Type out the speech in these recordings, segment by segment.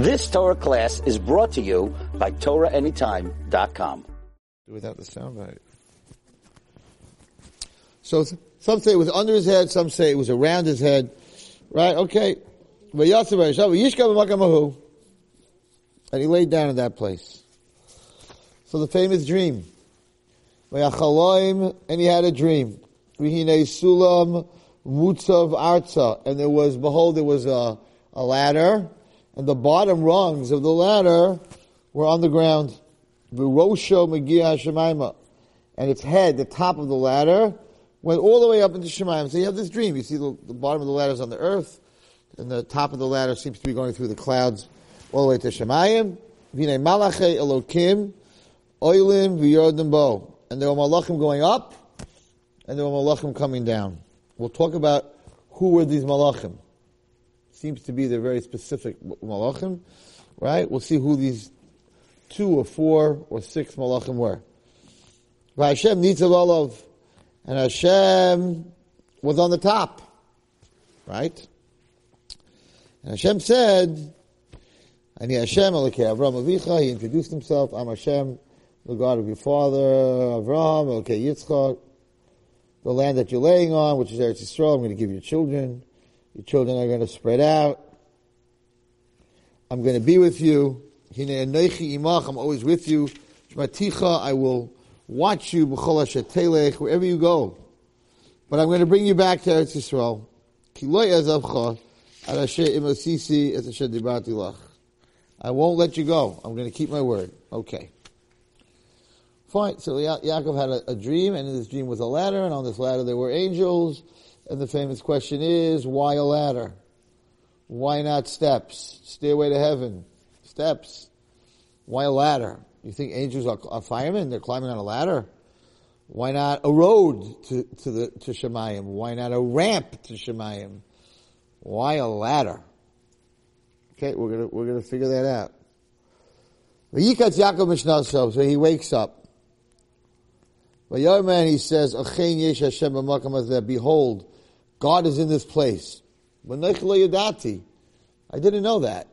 This Torah class is brought to you by TorahAnytime.com. Without the soundbite. So some say it was under his head, some say it was around his head. Right? Okay. And he laid down in that place. So the famous dream. And he had a dream. And there was, behold, there was a, a ladder, and the bottom rungs of the ladder were on the ground. V'rosho megia shemaima. And its head, the top of the ladder, went all the way up into Shemaim. So you have this dream. You see the, the bottom of the ladder is on the earth, and the top of the ladder seems to be going through the clouds all the way to Shemayim. V'nei malache elokim, oilim v'yordim bo. And there were malachim going up, and there were malachim coming down. We'll talk about who were these malachim. Seems to be they're very specific malachim, right? We'll see who these two or four or six malachim were. Hashem needs a of, and Hashem was on the top, right? And Hashem said, "Ani Hashem Elokei Avram Avicha." He introduced himself. I'm Hashem, the God of your father Avram, Elokei Yitzchak. The land that you're laying on, which is Eretz Yisrael, I'm going to give your children. Your children are going to spread out. I'm going to be with you. I'm always with you. I will watch you wherever you go. But I'm going to bring you back to Eretz Yisrael. I won't let you go. I'm going to keep my word. Okay. Fine. So ya- Yaakov had a, a, dream, and in this dream was a ladder, and on this ladder there were angels. And the famous question is, why a ladder? Why not steps? Stairway to heaven. Steps. Why a ladder? You think angels are, are firemen? They're climbing on a ladder? Why not a road to, to the, to Shemayim? Why not a ramp to Shemayim? Why a ladder? Okay, we're gonna, we're gonna figure that out. Vayikatz Yaakov Mishnah so he wakes up. Vayomer he says, Achein yesh Hashem behold, God is in this place. I didn't know that.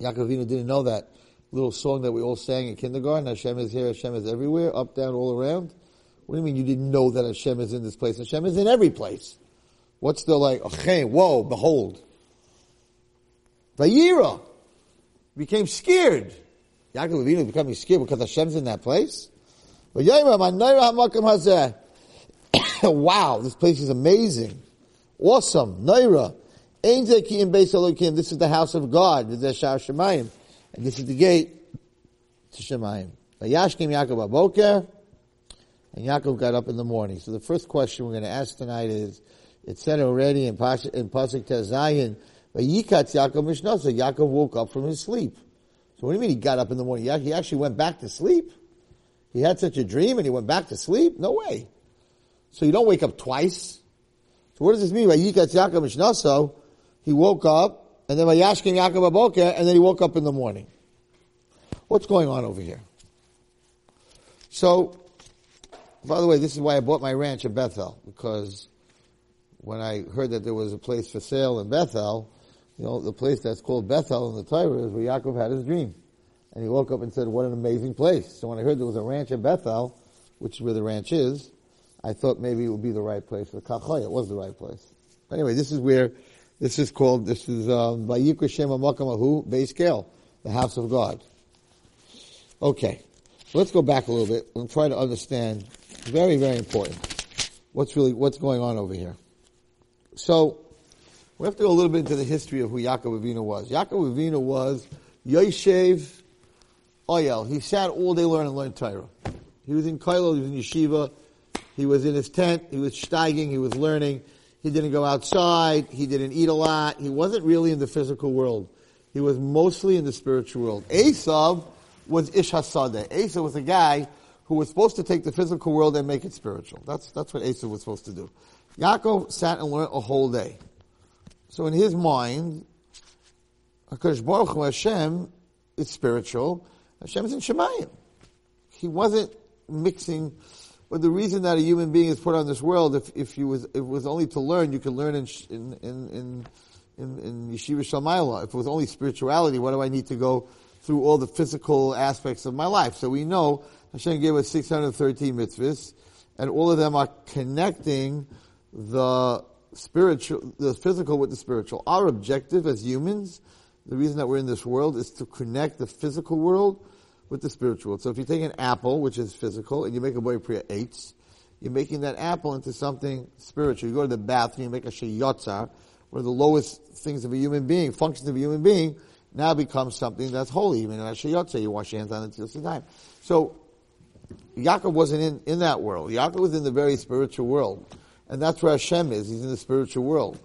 Yaakov Avinu didn't know that little song that we all sang in kindergarten. Hashem is here, Hashem is everywhere, up, down, all around. What do you mean you didn't know that Hashem is in this place? Hashem is in every place. What's the like, okay, whoa, behold. Vayira became scared. Yaakov Avinu becoming scared because Hashem's in that place. wow, this place is amazing. Awesome. Naira. This is the house of God. And this is the gate to Shemayim. Vayashkim Yaakov. And Yaakov got up in the morning. So the first question we're going to ask tonight is, it said already in, Pas- in Pasuk Tezayin, Vayikatz Yaakov Mishnasa. Yaakov woke up from his sleep. So what do you mean he got up in the morning? He actually went back to sleep? He had such a dream and he went back to sleep? No way. So you don't wake up twice. So what does this mean? Vayikatz Yaakov Mishnaso, he woke up, and then Vayashkin Yaakov Aboker, and then he woke up in the morning. What's going on over here? So, by the way, this is why I bought my ranch in Bethel, because when I heard that there was a place for sale in Bethel, you know, the place that's called Bethel in the Torah is where Yaakov had his dream. And he woke up and said, what an amazing place. So when I heard there was a ranch in Bethel, which is where the ranch is, I thought maybe it would be the right place for Kachaya. It was the right place. Anyway, this is where, this is called, this is, um, Vayikra Shema Makamahu, base scale, the house of God. Okay. Let's go back a little bit and try to understand, very, very important, what's really, what's going on over here. So, we have to go a little bit into the history of who Yaakov Avinu was. Yaakov Avinu was Yoshev Oyel. He sat all day learning learned Torah. He was in Kailo, he was in yeshiva, he was in his tent, he was steiging, he was learning. He didn't go outside, he didn't eat a lot, he wasn't really in the physical world. He was mostly in the spiritual world. Esav was Ish Hasadeh. Esav was a guy who was supposed to take the physical world and make it spiritual. That's, that's what Esav was supposed to do. Yaakov sat and learned a whole day. So in his mind, HaKadosh Baruch Hu Hashem is spiritual. Hashem is in Shemayim. He wasn't mixing, but the reason that a human being is put on this world, if, if you was, if it was only to learn, you could learn in, in, in, in in, Yeshiva Shamayla. If it was only spirituality, why do I need to go through all the physical aspects of my life? So we know Hashem gave us 613 mitzvahs, and all of them are connecting the spiritual, the physical with the spiritual. Our objective as humans, the reason that we're in this world is to connect the physical world with the spiritual. So if you take an apple, which is physical, and you make a boy priya eights, you're making that apple into something spiritual. You go to the bathroom, you make a sheyotzar, where the lowest things of a human being, functions of a human being, now becomes something that's holy. Even in a sheyotzer, you wash your hands on it till time. So, Yaakov wasn't in, in that world. Yaakov was in the very spiritual world. And that's where Hashem is. He's in the spiritual world.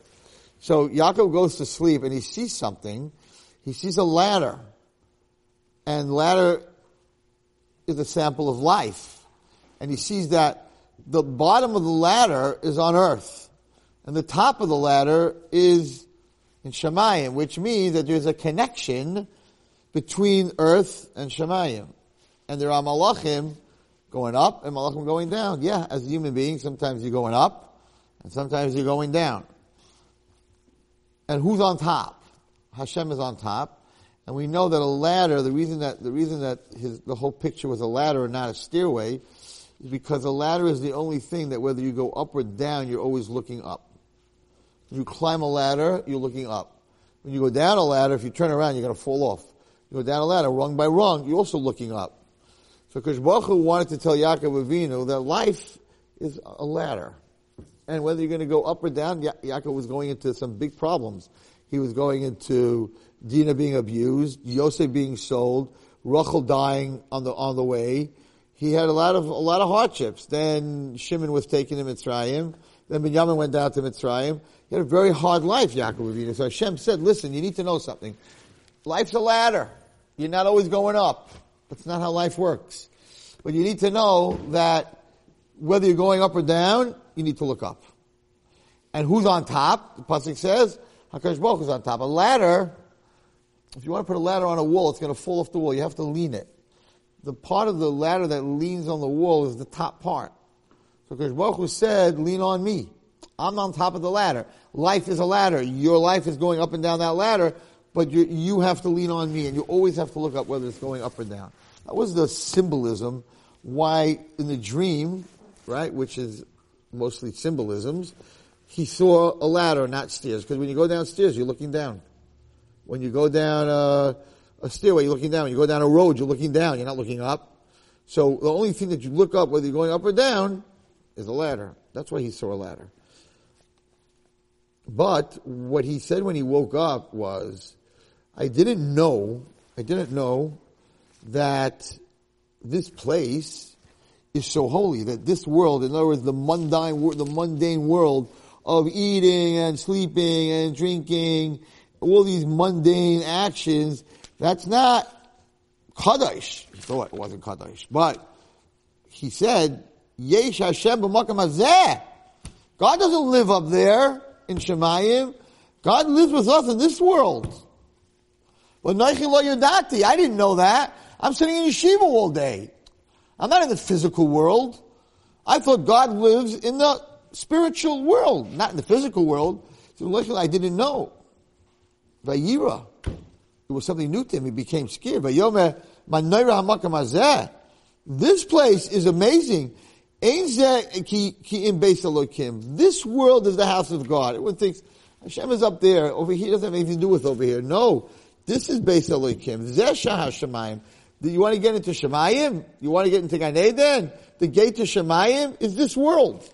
So Yaakov goes to sleep and he sees something. He sees a ladder. And ladder is a sample of life. And he sees that the bottom of the ladder is on earth. And the top of the ladder is in Shemayim, which means that there's a connection between earth and Shemayim. And there are malachim going up and malachim going down. Yeah, as a human being, sometimes you're going up and sometimes you're going down. And who's on top? Hashem is on top. And we know that a ladder, the reason that, the reason that his, the whole picture was a ladder and not a stairway, is because a ladder is the only thing that whether you go up or down, you're always looking up. When you climb a ladder, you're looking up. When you go down a ladder, if you turn around, you're going to fall off. You go down a ladder, rung by rung, you're also looking up. So Kosh wanted to tell Yaakov Avinu that life is a ladder and whether you're going to go up or down, ya- Yaakov was going into some big problems. He was going into Dinah being abused, Yosef being sold, Rachel dying on the on the way. He had a lot of a lot of hardships. Then Shimon was taken to Mitzrayim. Then Binyamin went down to Mitzrayim. He had a very hard life, Yaakov Avinu. So Hashem said, "Listen, you need to know something. Life's a ladder. You're not always going up. That's not how life works. But you need to know that whether you're going up or down, you need to look up. And who's on top? The pasuk says, Hakadosh Baruch is on top. A ladder. If you want to put a ladder on a wall, it's going to fall off the wall. You have to lean it. The part of the ladder that leans on the wall is the top part. So Baruch said, "Lean on me. I'm on top of the ladder. Life is a ladder. Your life is going up and down that ladder, but you, you have to lean on me, and you always have to look up whether it's going up or down." That was the symbolism why in the dream, right, which is mostly symbolisms, he saw a ladder, not stairs. Because when you go downstairs, you're looking down. When you go down a, a stairway, you're looking down. You go down a road, you're looking down. You're not looking up. So the only thing that you look up, whether you're going up or down, is a ladder. That's why he saw a ladder. But what he said when he woke up was, I didn't know, I didn't know that this place is so holy that this world, in other words, the mundane, the mundane world of eating and sleeping and drinking, all these mundane actions, that's not Kaddish. He thought it wasn't Kaddish. But he said, Yesh Hashem b'makam God doesn't live up there in Shemayim. God lives with us in this world. But I didn't know that. I'm sitting in yeshiva all day. I'm not in the physical world. I thought God lives in the spiritual world, not in the physical world. So I didn't know. Vayira. It was something new to him. He became scared. This place is amazing. This world is the house of God. Everyone thinks Hashem is up there. Over here doesn't have anything to do with over here. No. This is Beis Elohim. Zeh Shah Hashemayim. Do you want to get into Shemayim? You want to get into Gan Eden? The gate to Shemayim is this world.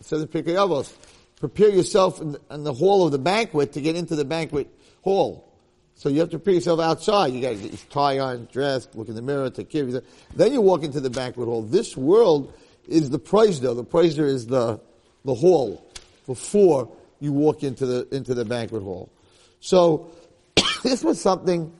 It says in Pirkei Avos, prepare yourself in the, in the, hall of the banquet to get into the banquet hall. So you have to prepare yourself outside. You got to get your tie on, dress, look in the mirror, take care of yourself. Then you walk into the banquet hall. This world is the Preisder. The Preisder is the, the hall before you walk into the, into the banquet hall. So, this was something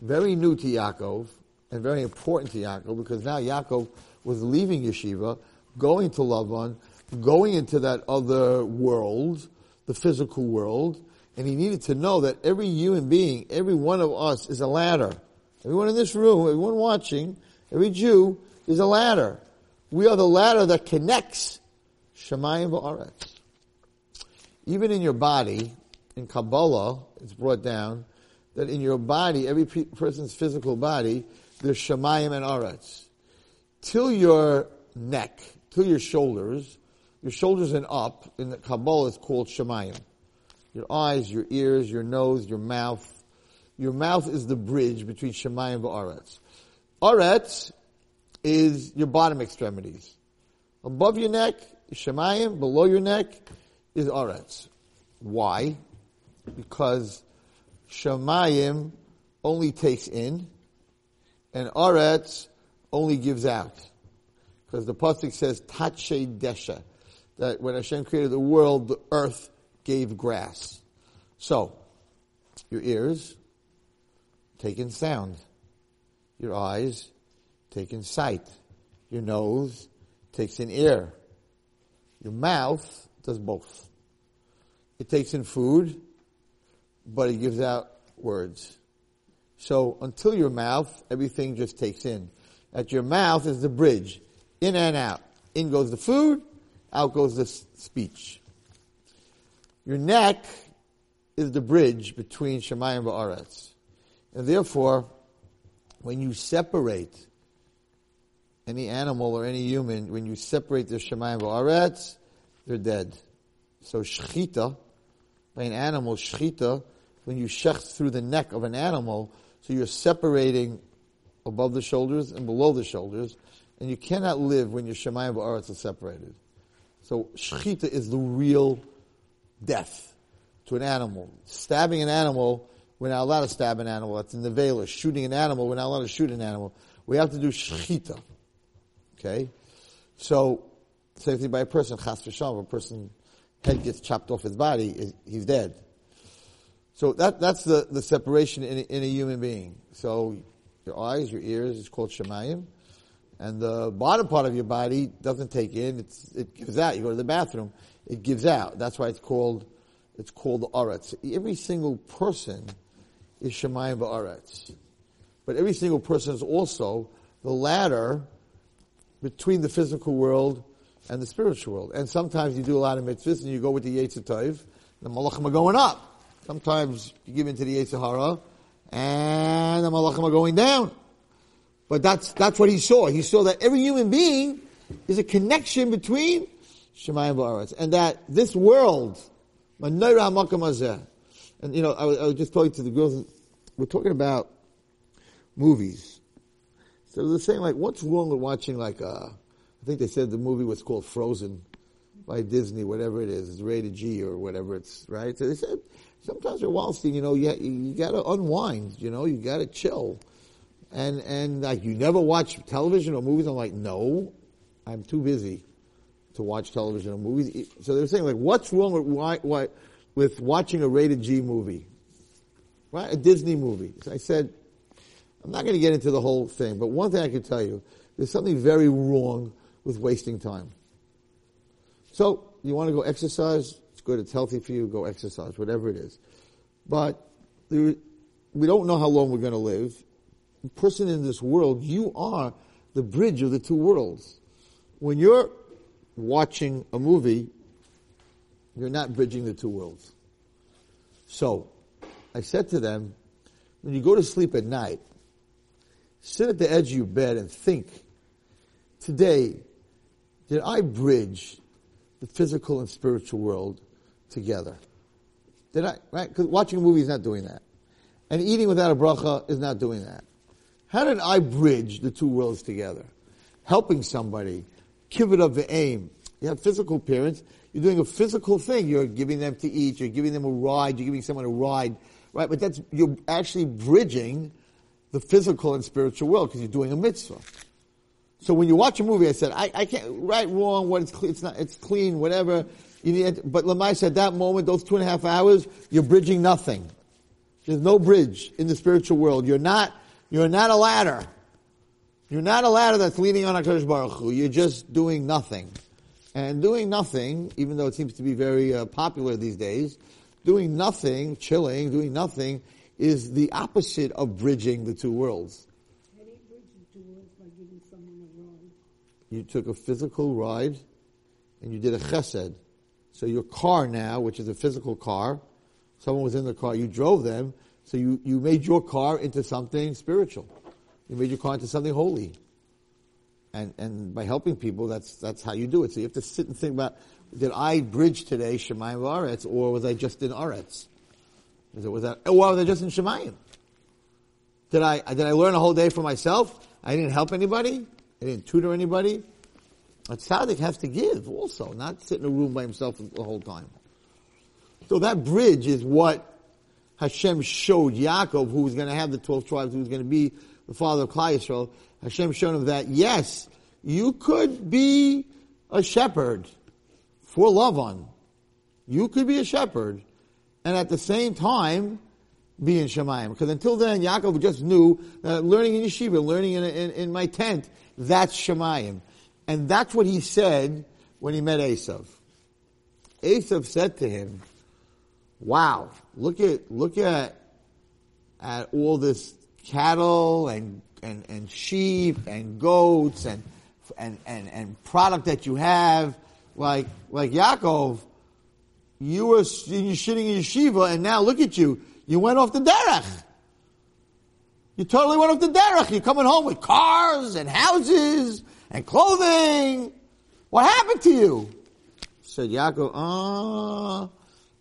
very new to Yaakov and very important to Yaakov because now Yaakov was leaving yeshiva, going to Lavan, going into that other world, the physical world, and he needed to know that every human being, every one of us is a ladder. Everyone in this room, everyone watching, every Jew is a ladder. We are the ladder that connects Shemayim Ba'aretz. even in your body, in Kabbalah, it's brought down that in your body, every pe- person's physical body, there's Shemayim and Aretz. Till your neck, till your shoulders, your shoulders and up, in the Kabbalah it's called Shemayim. Your eyes, your ears, your nose, your mouth. Your mouth is the bridge between Shemayim and Aretz. Aretz is your bottom extremities. Above your neck is Shemayim, below your neck is Aretz. Why? Because Shemayim only takes in, and Aretz only gives out. Because the pasuk says Tache Desha, that when Hashem created the world, the earth gave grass. So, your ears take in sound, your eyes take in sight, your nose takes in air, your mouth does both. It takes in food, but it gives out words. So until your mouth, everything just takes in. At your mouth is the bridge, in and out. In goes the food, out goes the speech. Your neck is the bridge between Shemayim Ba'aretz. And therefore, when you separate any animal or any human, when you separate the Shemayim Ba'aretz, they're dead. So shchita, by an animal, shchita, when you shecht through the neck of an animal, so you're separating above the shoulders and below the shoulders, and you cannot live when your Shemayim Ba'aretz are separated. So shchita is the real death to an animal. Stabbing an animal, we're not allowed to stab an animal. That's in the Vela. Shooting an animal, we're not allowed to shoot an animal. We have to do shchita. Okay? So, same thing by a person, chas v'shalom, a person head gets chopped off his body, he's dead. So that, that's the, the separation in, in a human being. So your eyes, your ears is called shemayim. And the bottom part of your body doesn't take in, it gives out. You go to the bathroom, it gives out. That's why it's called, it's called the aretz. Every single person is shemayim ba'aretz. But every single person is also the ladder between the physical world and the spiritual world. And sometimes you do a lot of mitzvahs and you go with the Yetzer Tov, the malachim are going up. Sometimes you give into the Yetzer Hara, and the malachim are going down. But that's, that's what he saw. He saw that every human being is a connection between Shemayim Ba'aretz. And that this world, and you know, I was, I was just talking to the girls, we're talking about movies. So they're saying like, what's wrong with watching like, uh, I think they said the movie was called Frozen by Disney, whatever it is. It's rated G or whatever it's, right? So they said, sometimes you're Wallstein, you know, you, you gotta unwind, you know, you gotta chill. And, and like, you never watch television or movies? I'm like, no, I'm too busy to watch television or movies. So they're saying like, what's wrong with, why, why, with watching a rated G movie? Right? A Disney movie. So I said, I'm not going to get into the whole thing, but one thing I can tell you, there's something very wrong with wasting time. So, you want to go exercise? It's good, it's healthy for you, go exercise, whatever it is. But there, we don't know how long we're going to live. Person in this world, you are the bridge of the two worlds. When you're watching a movie, you're not bridging the two worlds. So, I said to them, when you go to sleep at night, sit at the edge of your bed and think, today, did I bridge the physical and spiritual world together? Did I, right? Because watching a movie is not doing that. And eating without a bracha is not doing that. How did I bridge the two worlds together? Helping somebody, it up the aim. You have physical parents, you're doing a physical thing. You're giving them to eat, you're giving them a ride, you're giving someone a ride, right? But that's, you're actually bridging the physical and spiritual world because you're doing a mitzvah. So when you watch a movie, I said, I, I can't, right, wrong, what it's, it's not, it's clean, whatever. You need, but Lamai said that moment, those two and a half hours, you're bridging nothing. There's no bridge in the spiritual world. You're not, you're not a ladder. You're not a ladder that's leaning on HaKadosh Baruch Hu. You're just doing nothing. And doing nothing, even though it seems to be very uh, popular these days, doing nothing, chilling, doing nothing, is the opposite of bridging the two worlds. You took a physical ride and you did a chesed So your car now, which is a physical car, someone was in the car, you drove them, so you, you made your car into something spiritual. You made your car into something holy. And, and by helping people, that's, that's how you do it. So you have to sit and think about, did I bridge today Shemayim Aretz, or was I just in Aretz? Was, it, was that, or was I just in Shemayim? Did I, did I learn a whole day for myself? I didn't help anybody? I didn't tutor anybody? A tzaddik has to give also, not sit in a room by himself the whole time. So that bridge is what Hashem showed Yaakov, who was going to have the 12 tribes, who was going to be the father of Klal Yisrael. Hashem showed him that, yes, you could be a shepherd for Lavan. You could be a shepherd, and at the same time, be in Shemayim. Because until then, Yaakov just knew that learning in yeshiva, learning in, in, in my tent, that's Shemayim. And that's what he said when he met Esav. Esav said to him, wow, look at, look at, at all this cattle and, and, and sheep and goats and, and, and, and product that you have. Like, like Yaakov, you were sitting in yeshiva and now look at you. You went off the derech. You totally went off the derech. You're coming home with cars and houses and clothing. What happened to you? Said Yaakov, ah,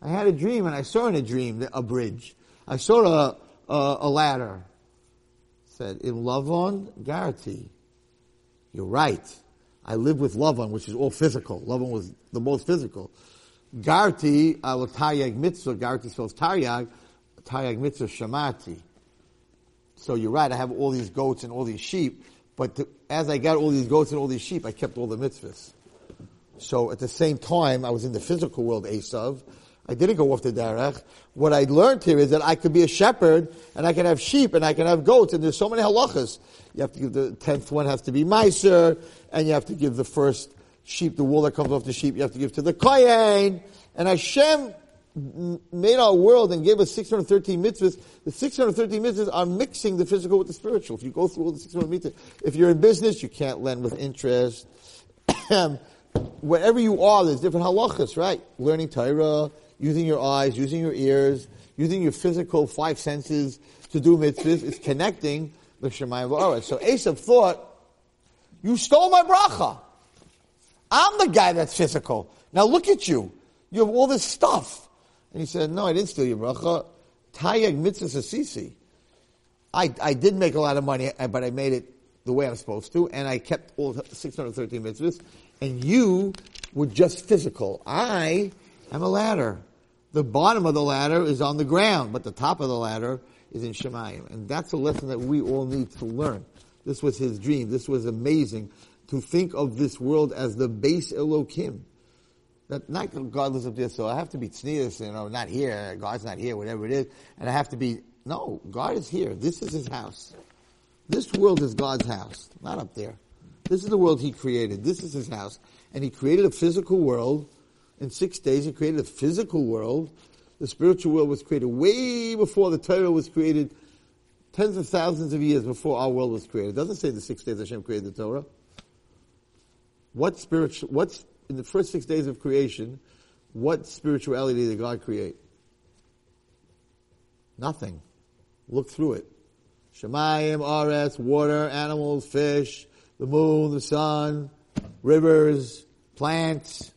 I had a dream and I saw in a dream a bridge. I saw a, a, a ladder. Said, in Lavan, Garati. You're right. I live with Lavan, which is all physical. Lavan was the most physical. Garti, I was Taryag Mitzvah. Garti spells Taryag. Taryag Mitzvah Shamati. So you're right, I have all these goats and all these sheep, but to, as I got all these goats and all these sheep, I kept all the mitzvahs. So at the same time, I was in the physical world, Esav. I didn't go off the derech. What I learned here is that I could be a shepherd, and I can have sheep, and I can have goats, and there's so many halachas. You have to give the tenth one has to be meiser, and you have to give the first sheep, the wool that comes off the sheep, you have to give to the kohen. And Hashem made our world and gave us 613 mitzvahs, the 613 mitzvahs are mixing the physical with the spiritual. If you go through all the 600 mitzvahs, if you're in business, you can't lend with interest. Wherever you are, there's different halachas, right? Learning Torah, using your eyes, using your ears, using your physical five senses to do mitzvahs, is connecting the Shemayim V'aretz. So Esav thought, you stole my bracha. I'm the guy that's physical. Now look at you. You have all this stuff. And he said, no, I didn't steal your bracha. Taryag mitzvah asisi. I, I did make a lot of money, eh, but I made it the way I'm supposed to, and I kept all 613 mitzvahs, and you were just physical. I am a ladder. The bottom of the ladder is on the ground, but the top of the ladder is in Shemayim. And that's a lesson that we all need to learn. This was his dream. This was amazing to think of this world as the Beis Elohim. That not God lives up there, so I have to be tznius, you know, not here, God's not here, whatever it is, and I have to be, no, God is here. This is His house. This world is God's house, not up there. This is the world He created. This is His house. And He created a physical world. In six days, He created a physical world. The spiritual world was created way before the Torah was created, tens of thousands of years before our world was created. It doesn't say the six days Hashem created the Torah. What spiritual, what's in the first six days of creation, what spirituality did God create? Nothing. Look through it. Shemayim, Aretz, water, animals, fish, the moon, the sun, rivers, plants.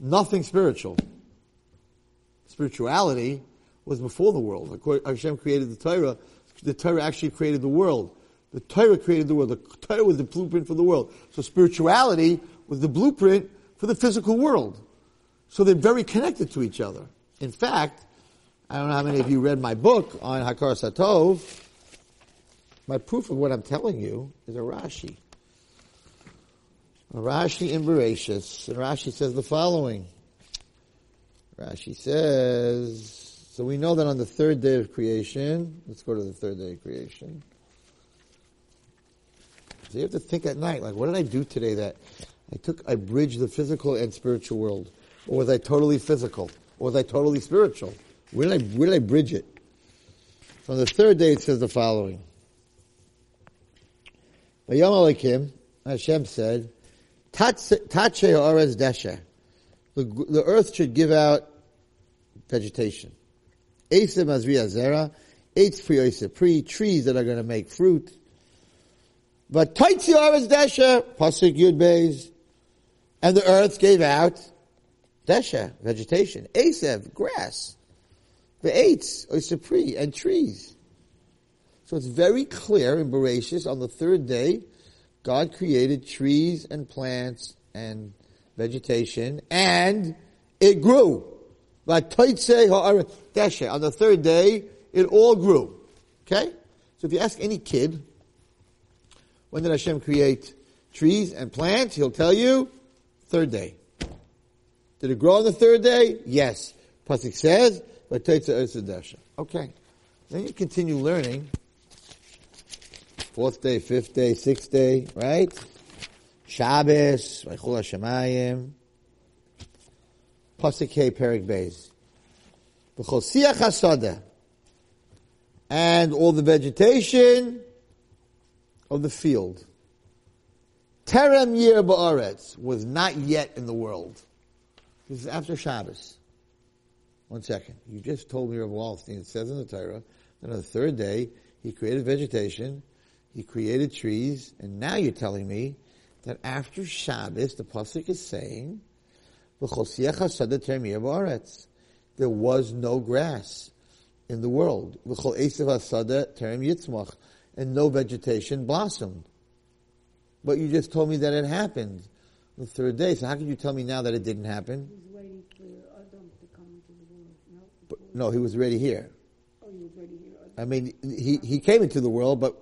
Nothing spiritual. Spirituality was before the world. Hashem created the Torah. The Torah actually created the world. The Torah created the world. The Torah was the blueprint for the world. So spirituality was the blueprint for the physical world. So they're very connected to each other. In fact, I don't know how many of you read my book on Hakaras Tov. My proof of what I'm telling you is a Rashi. Rashi in Bereshis. And Rashi says the following. Rashi says, so we know that on the third day of creation, let's go to the third day of creation. So you have to think at night, like, what did I do today that I took, I bridged the physical and spiritual world? Or was I totally physical? Or was I totally spiritual? Where did I, where did I bridge it? So on the third day it says the following. Hashem said, Tache Orez Desha. the, earth should give out vegetation. Asa mazriya zera, eitz pri trees that are going to make fruit. But taitzi aretz desha, pasuk yud beis, and the earth gave out desha, vegetation. Asev, grass. The eitz, pri, and trees. So it's very clear in Bereshit on the third day, God created trees and plants and vegetation, and it grew. On the third day, it all grew. Okay? So if you ask any kid, when did Hashem create trees and plants? He'll tell you, third day. Did it grow on the third day? Yes. Pasuk says. Okay. Then you continue learning. Fourth day, fifth day, sixth day, right? Shabbos, Vaychul HaShemayim, Pasuk K, Perik Beis. V'chol Siach and all the vegetation of the field. Terem Yir Ba'aretz was not yet in the world. This is after Shabbos. One second. You just told me, Rabbi Wallerstein, it says in the Torah, that on the third day, he created vegetation, he created trees, and now you're telling me that after Shabbos, the pasuk is saying, there was no grass in the world. And no vegetation blossomed. But you just told me that it happened on the third day. So how can you tell me now that it didn't happen? He was waiting for Adam to come into the world. No, no, he was already here. oh, he was already here. I mean, he, he came into the world, but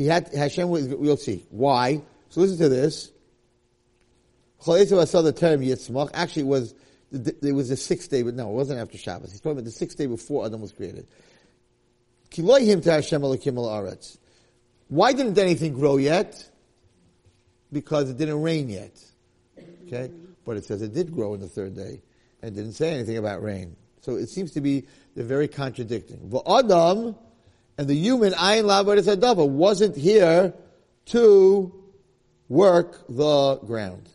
he had, Hashem we'll see. Why? So listen to this. saw the term Yitzmach. Actually, it was, it was the sixth day, but no, it wasn't after Shabbos. He's talking about the sixth day before Adam was created. him to Hashem aretz. Why didn't anything grow yet? Because it didn't rain yet. Okay? But it says it did grow in the third day and didn't say anything about rain. So it seems to be they're very contradicting. Adam and the human Ayin Labaris Adava wasn't here to work the ground.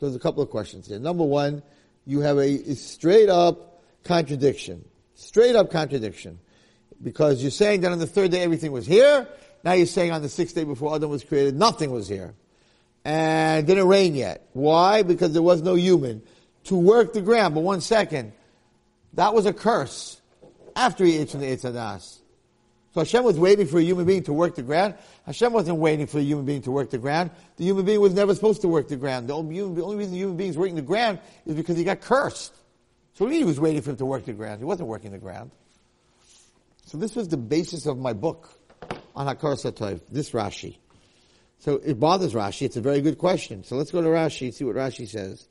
So there's a couple of questions here. Number one, you have a, straight up contradiction. Straight up contradiction. Because you're saying that on the third day everything was here, now you're saying on the sixth day before Adam was created, nothing was here. And didn't rain yet. Why? Because there was no human to work the ground. But one second, that was a curse after he ate from the Eitz Hadaas. So Hashem was waiting for a human being to work the ground. Hashem wasn't waiting for a human being to work the ground. The human being was never supposed to work the ground. The only, the only reason the human being is working the ground is because he got cursed. So he was waiting for him to work the ground. He wasn't working the ground. So this was the basis of my book on Hakaras Tov, this Rashi. So it bothers Rashi. It's a very good question. So let's go to Rashi and see what Rashi says.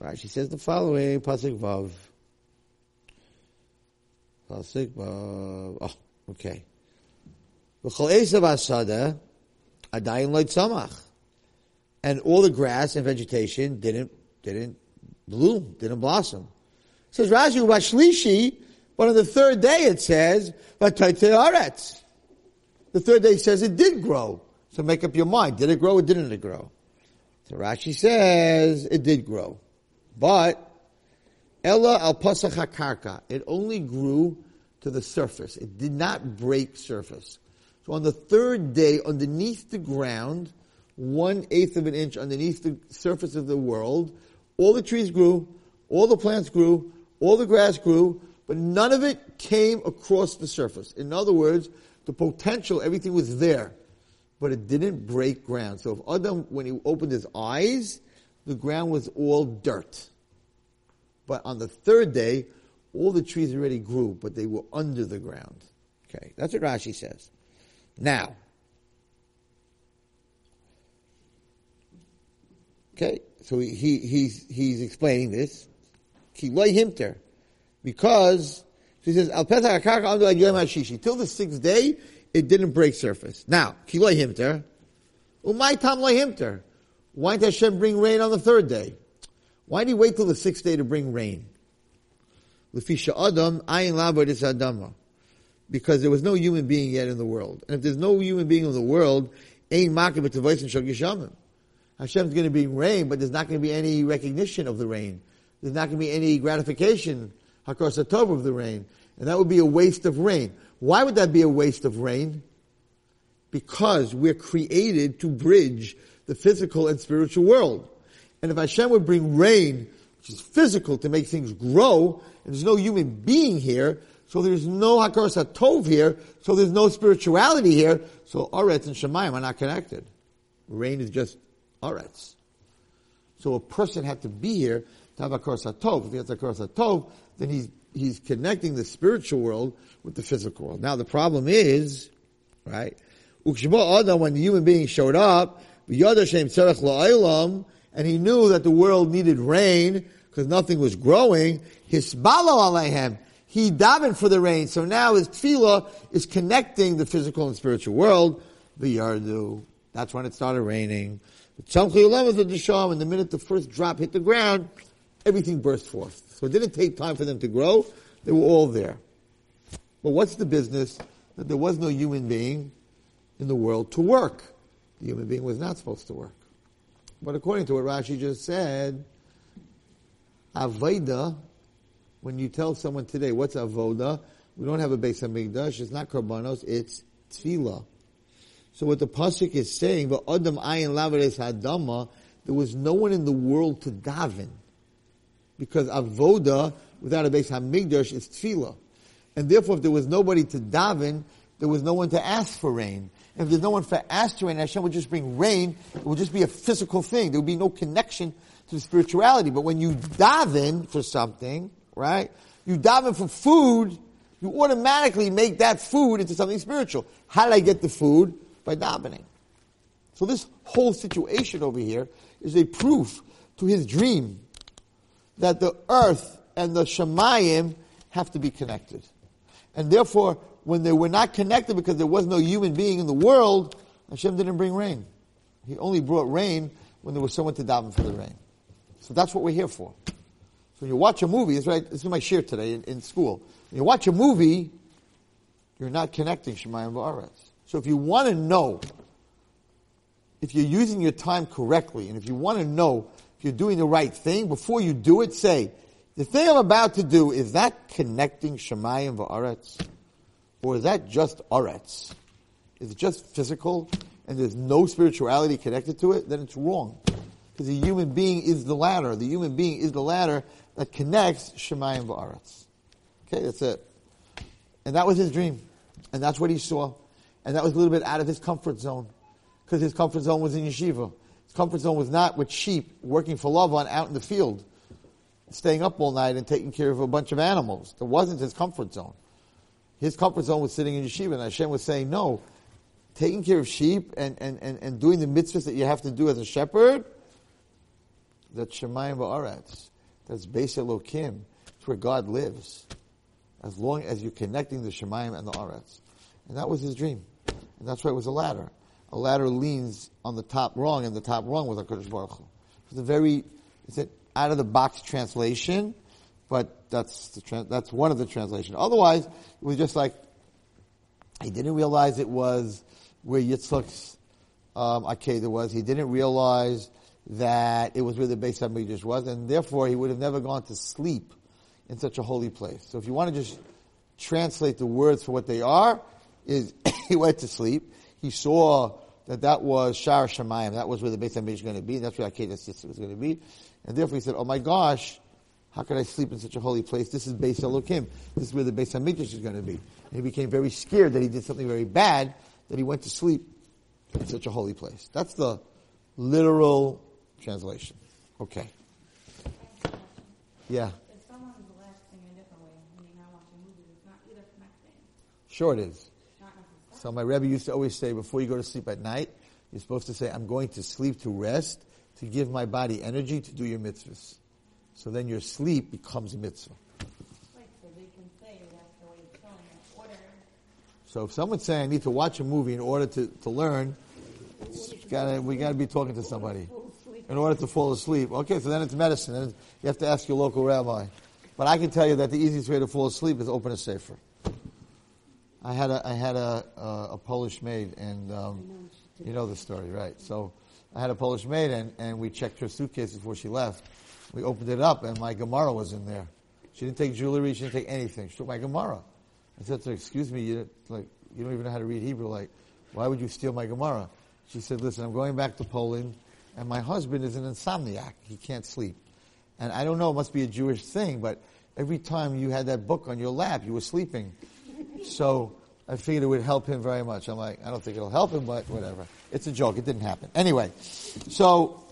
Rashi says the following, Pasuk Vav. Pasuk Vav. Oh, Okay. And all the grass and vegetation didn't, didn't bloom, didn't blossom. It says Rashi Bashlishi, but on the third day it says, The third day says it did grow. So make up your mind. Did it grow or didn't it grow? So Rashi says it did grow. But Ella al Pasach. It only grew to the surface. It did not break surface. So on the third day, underneath the ground, one eighth of an inch underneath the surface of the world, all the trees grew, all the plants grew, all the grass grew, but none of it came across the surface. In other words, the potential, everything was there, but it didn't break ground. So if Adam, when he opened his eyes, the ground was all dirt. But on the third day, all the trees already grew, but they were under the ground. Okay, that's what Rashi says. Now, okay, so he, he he's he's explaining this. Kiloi himter, because he says al till the sixth day it didn't break surface. Now kiloi himter, umay tam himter. Why did Hashem bring rain on the third day? Why did he wait till the sixth day to bring rain? Lefisha Adam, ayin labar is Adama. Because there was no human being yet in the world. And if there's no human being in the world, ain makim voice and yishamim. Hashem's going to bring rain, but there's not going to be any recognition of the rain. There's not going to be any gratification, hakos hatov of the rain. And that would be a waste of rain. Why would that be a waste of rain? Because we're created to bridge the physical and spiritual world. And if Hashem would bring rain, which is physical, to make things grow, there's no human being here, so there's no Hakaras Tov here, so there's no spirituality here, so Aretz and Shemayim are not connected. Rain is just Aretz. So a person had to be here to have Hakaras Tov. If he has Hakaras Tov, then he's, he's connecting the spiritual world with the physical world. Now the problem is, right, when the human being showed up, and he knew that the world needed rain because nothing was growing, hisbalo alehem, he davened for the rain. So now his tefillah is connecting the physical and spiritual world. The yardu. That's when it started raining. The Disham, and the minute the first drop hit the ground, everything burst forth. So it didn't take time for them to grow. They were all there. But what's the business that there was no human being in the world to work? The human being was not supposed to work. But according to what Rashi just said, Aveda when you tell someone today, what's avoda? We don't have a Beis Hamikdash. It's not karbanos. It's tefillah. So what the pasuk is saying, but adam ayin lavares hadama, there was no one in the world to daven, because avoda without a Beis Hamikdash is tefillah, and therefore if there was nobody to daven, there was no one to ask for rain. And if there's no one for ask for rain, Hashem would just bring rain. It would just be a physical thing. There would be no connection to spirituality. But when you daven for something, right? You daven for food, you automatically make that food into something spiritual. How did I get the food? By davening. So this whole situation over here is a proof to his dream that the earth and the Shemayim have to be connected. And therefore, when they were not connected because there was no human being in the world, Hashem didn't bring rain. He only brought rain when there was someone to daven for the rain. So that's what we're here for. So when you watch a movie, it's right, this is my share today in, in school. When you watch a movie, you're not connecting Shemayim Ba'aretz. So if you want to know if you're using your time correctly, and if you want to know if you're doing the right thing, before you do it, say, the thing I'm about to do, is that connecting Shemayim Va'aretz? Or is that just Aretz? Is it just physical and there's no spirituality connected to it? Then it's wrong. Because the human being is the ladder. The human being is the ladder that connects Shemayim Va'aretz. Okay, that's it. And that was his dream. And that's what he saw. And that was a little bit out of his comfort zone. Because his comfort zone was in yeshiva. His comfort zone was not with sheep working for Lavan out in the field, staying up all night and taking care of a bunch of animals. That wasn't his comfort zone. His comfort zone was sitting in yeshiva, and Hashem was saying, no, taking care of sheep and, and, and, and doing the mitzvahs that you have to do as a shepherd, that's Shemayim Ba'aretz. That's Beis Elokim. It's where God lives. As long as you're connecting the Shemayim and the Aretz. And that was his dream. And that's why it was a ladder. A ladder leans on the top rung, and the top rung was HaKadosh Baruch Hu. It's a very, it's an out of the box translation, but that's the, that's one of the translations. Otherwise, it was just like, he didn't realize it was where Yitzchak's um, was. He didn't realize that it was where the Beis Hamikdash was, and therefore he would have never gone to sleep in such a holy place. So if you want to just translate the words for what they are, is he went to sleep. He saw that that was Shar Shemayim, that was where the Beis Hamikdash was going to be, and that's where Akedah sister was going to be. And therefore he said, oh my gosh, how could I sleep in such a holy place? This is Beis Elokim. This is where the Beis Hamikdash is going to be. And he became very scared that he did something very bad, that he went to sleep in such a holy place. That's the literal translation. Okay. Yeah. If someone's relaxing in a different way, meaning not watching movies, it's not either connecting. Sure it is. So my Rebbe used to always say, before you go to sleep at night, you're supposed to say, I'm going to sleep to rest, to give my body energy to do your mitzvahs. So then your sleep becomes a mitzvah. Right, so they can say that's the way it's going. So if someone's saying I need to watch a movie in order to, to learn, gotta, we gotta be talking to somebody. In order to fall asleep. Okay, so then it's medicine. Then you have to ask your local rabbi. But I can tell you that the easiest way to fall asleep is open a sefer. I had a, I had a, a, a Polish maid and, um, you know the story, right? So I had a Polish maid, and, and we checked her suitcase before she left. We opened it up, and my Gemara was in there. She didn't take jewelry. She didn't take anything. She took my Gemara. I said to her, "Excuse me, you like you don't even know how to read Hebrew. Like, why would you steal my Gemara?" She said, "Listen, I'm going back to Poland, and my husband is an insomniac. He can't sleep, and I don't know. It must be a Jewish thing, but every time you had that book on your lap, you were sleeping. So." I figured it would help him very much. I'm like, I don't think it'll help him, but whatever. It's a joke. It didn't happen. Anyway, so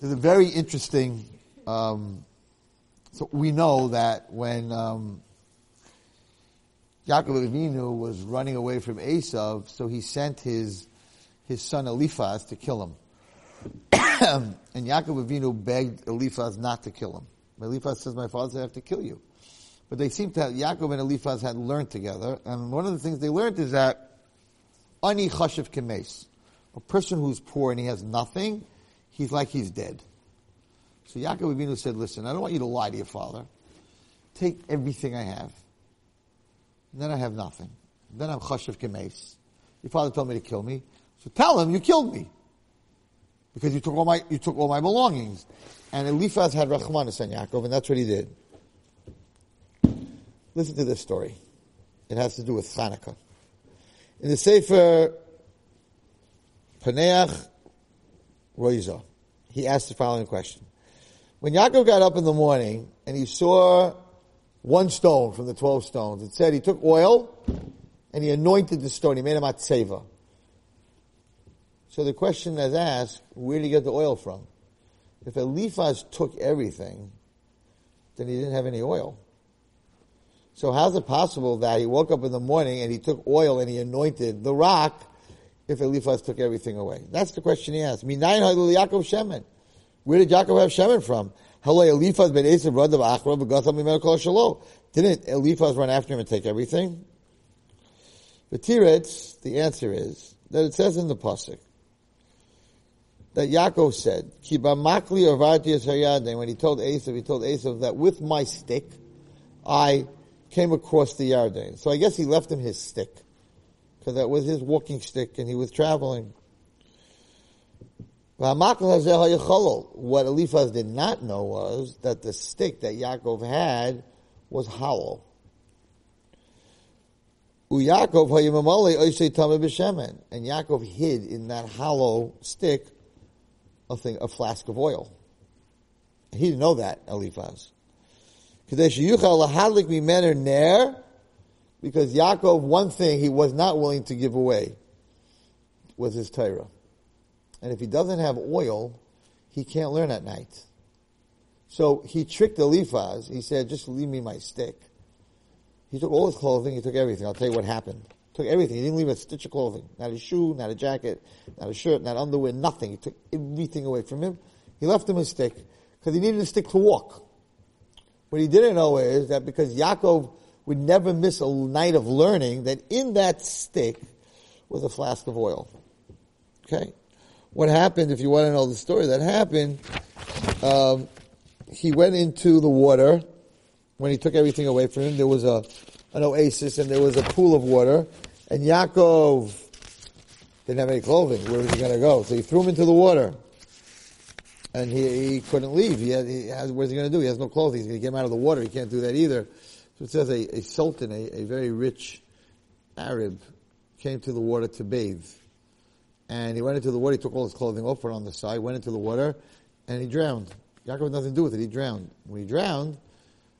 there's a very interesting. Um, so we know that when um, Yaakov Avinu was running away from Esav, so he sent his his son Eliphaz to kill him, and Yaakov Avinu begged Eliphaz not to kill him. Eliphaz says, "My father said I have to kill you." But they seem to have, Yaakov and Eliphaz had learned together, and one of the things they learned is that ani chashiv kemes, a person who's poor and he has nothing, he's like he's dead. So Yaakov Avinu said, "Listen, I don't want you to lie to your father. Take everything I have. And then I have nothing. Then I'm chashiv kemes. Your father told me to kill me, so tell him you killed me because you took all my you took all my belongings." And Eliphaz had rachmanis on Yaakov, and that's what he did. Listen to this story. It has to do with Hanukkah. In the Sefer Paneach Roiza, he asked the following question. When Yaakov got up in the morning and he saw one stone from the 12 stones, it said he took oil and he anointed the stone. He made a matzeva. So the question is asked, where did he get the oil from? If Eliphaz took everything, then he didn't have any oil. So how's it possible that he woke up in the morning and he took oil and he anointed the rock if Eliphaz took everything away? That's the question he asked. Where did Yaakov have Shemen from? Eliphaz ben Esav Radav Achra v'gatham mimenu kol shalo. Didn't Eliphaz run after him and take everything? The Tiretz, the answer is that it says in the pasuk that Yaakov said, "Ki b'makli avarti When he told Esav, he told Esav that with my stick, I came across the Yarden. So I guess he left him his stick, because that was his walking stick, and he was traveling. What Eliphaz did not know was that the stick that Yaakov had was hollow. And Yaakov hid in that hollow stick a thing, a flask of oil. He didn't know that, Eliphaz. Because Yaakov, one thing he was not willing to give away was his Torah. And if he doesn't have oil, he can't learn at night. So he tricked Eliphaz. He said, just leave me my stick. He took all his clothing, he took everything. I'll tell you what happened. Took everything. He didn't leave a stitch of clothing. Not a shoe, not a jacket, not a shirt, not underwear, nothing. He took everything away from him. He left him a stick because he needed a stick to walk. What he didn't know is that because Yaakov would never miss a night of learning, that in that stick was a flask of oil. Okay? What happened, if you want to know the story that happened, um, he went into the water when he took everything away from him. There was a, an oasis and there was a pool of water, and Yaakov didn't have any clothing. Where was he going to go? So he threw him into the water and he, he couldn't leave. He, had, he has, he going to do? He has no clothing. He's going to get him out of the water. He can't do that either. So it says a, a sultan, a, a very rich Arab, came to the water to bathe. And he went into the water, he took all his clothing off, put on the side, went into the water, and he drowned. Yaakov had nothing to do with it, he drowned. When he drowned,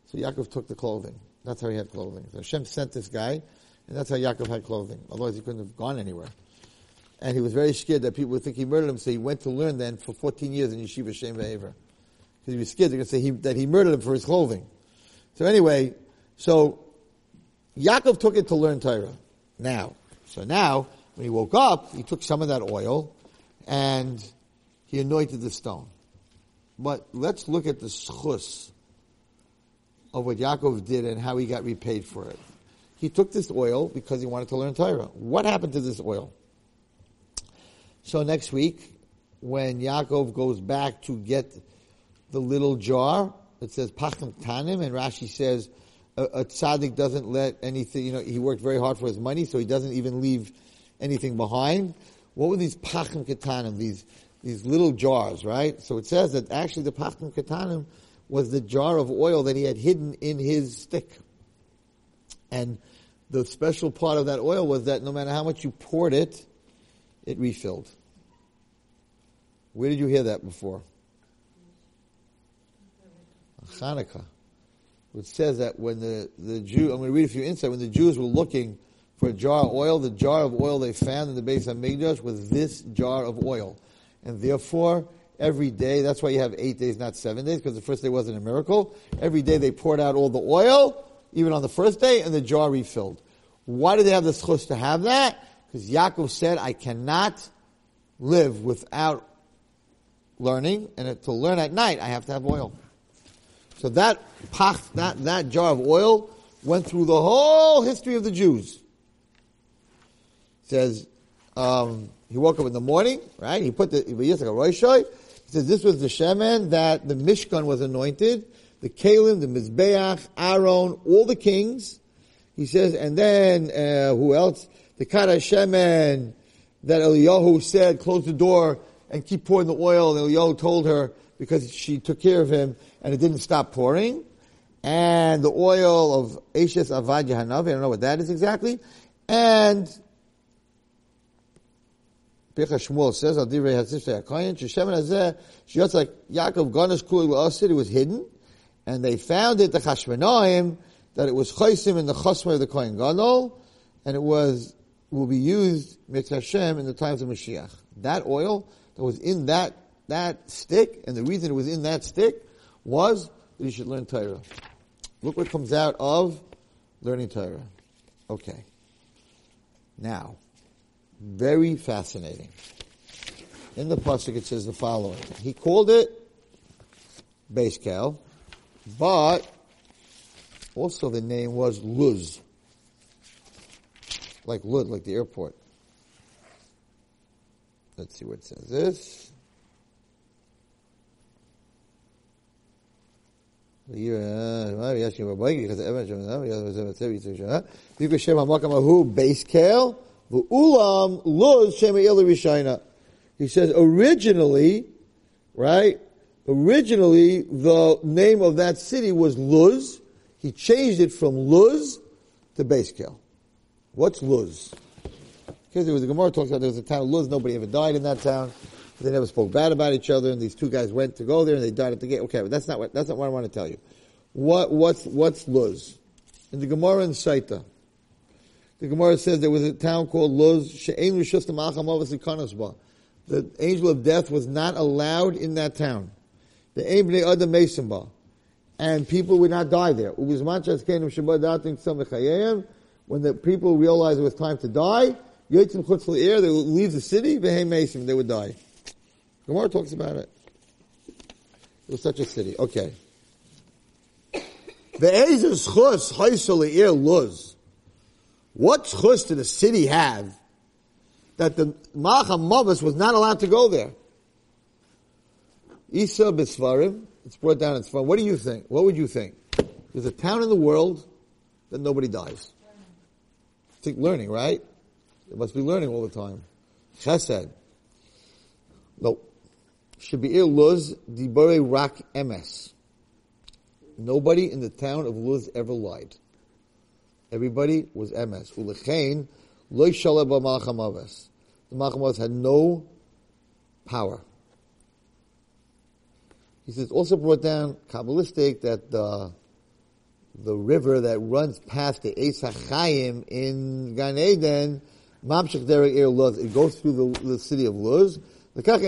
so Yaakov took the clothing. That's how he had clothing. So Hashem sent this guy, and that's how Yaakov had clothing. Otherwise he couldn't have gone anywhere and he was very scared that people would think he murdered him, so he went to learn then for 14 years in Yeshiva Shem Ve'ever. Because he was scared they're going to say he, that he murdered him for his clothing. So anyway, so Yaakov took it to learn Torah. Now, so now, when he woke up, he took some of that oil and he anointed the stone. But let's look at the schus of what Yaakov did and how he got repaid for it. He took this oil because he wanted to learn Torah. What happened to this oil? So next week, when Yaakov goes back to get the little jar, it says Pachim Tanim, and Rashi says a, a tzaddik doesn't let anything, you know, he worked very hard for his money, so he doesn't even leave anything behind. what were these pachim ketanim, these, these little jars, right? So it says that actually the pachim ketanim was the jar of oil that he had hidden in his stick. And the special part of that oil was that no matter how much you poured it, it refilled. Where did you hear that before? Hanukkah. Which says that when the, the Jew, I'm going to read a few insight, when the Jews were looking for a jar of oil, the jar of oil they found in the Beis Hamikdash was this jar of oil. And therefore, every day, that's why you have eight days, not seven days, because the first day wasn't a miracle. Every day they poured out all the oil, even on the first day, and the jar refilled. Why do they have the schus to have that? Because Yaakov said, I cannot live without learning, and to learn at night, I have to have oil. So that pach, that, that jar of oil went through the whole history of the Jews. It says, um, he woke up in the morning, right? He put the, he says this was the shemen that the Mishkan was anointed, the Kalim, the Mizbeach, Aaron, all the kings. He says, and then, uh, who else? The Kara Shemen that Eliyahu said, close the door and keep pouring the oil. And Eliyahu told her, because she took care of him, and it didn't stop pouring. And the oil of Ashes Avad Yahanav, I don't know what that is exactly. And Pircha Shmuel says, Al Divrei Hatzif She'akayin, Sheshemen Hazeh, Shiotz like Yaakov Ganesh Kuli La'asid, it was hidden. And they found it, the Chashmanaim, that it was Chaysim in the Chosmer of the Kohen Gadol, and it was, will be used, Mitzvah Hashem, in the times of Mashiach. That oil that was in that, that stick, and the reason it was in that stick was that you should learn Torah. Look what comes out of learning Torah. Okay. Now, very fascinating. In the pasuk it says the following: He called it cal, but also the name was Luz, like Lud, like the airport. Let's see what it says. This. Kale, ulam luz rishayna. He says originally, right? Originally, the name of that city was Luz. He changed it from Luz to Kale. What's Luz? Because there was a Gemara talks about there was a town of Luz. Nobody ever died in that town. They never spoke bad about each other, and these two guys went to go there, and they died at the gate. Okay, but that's not what that's not what I want to tell you. What what's what's Luz? In the Gemara in Saita, the Gemara says there was a town called Luz. She'en Rishus Kanasba. The angel of death was not allowed in that town. The Ebnei Adam Mesimba. And people would not die there. When the people realized it was time to die, they would leave the city, they would die. Gemara talks about it. It was such a city. Okay. The Ezer Schus Haisel Luz. What schus did the city have that the Malcham Mavis was not allowed to go there? Isa Bisvarim, it's brought down in Sfarim. What do you think? What would you think? There's a town in the world that nobody dies. Think learning, right? It must be learning all the time. Chesed. Nope. Should be Luz Dibore Rak Emes. Nobody in the town of Luz ever lied. Everybody was Emes. Ulechain loy shalaba malchamaves. The malchamaves had no power. He says also brought down kabbalistic that the the river that runs past the Eitz Chaim in Gan Eden, Mamshech Derek Ir Luz, it goes through the, the city of Luz. Because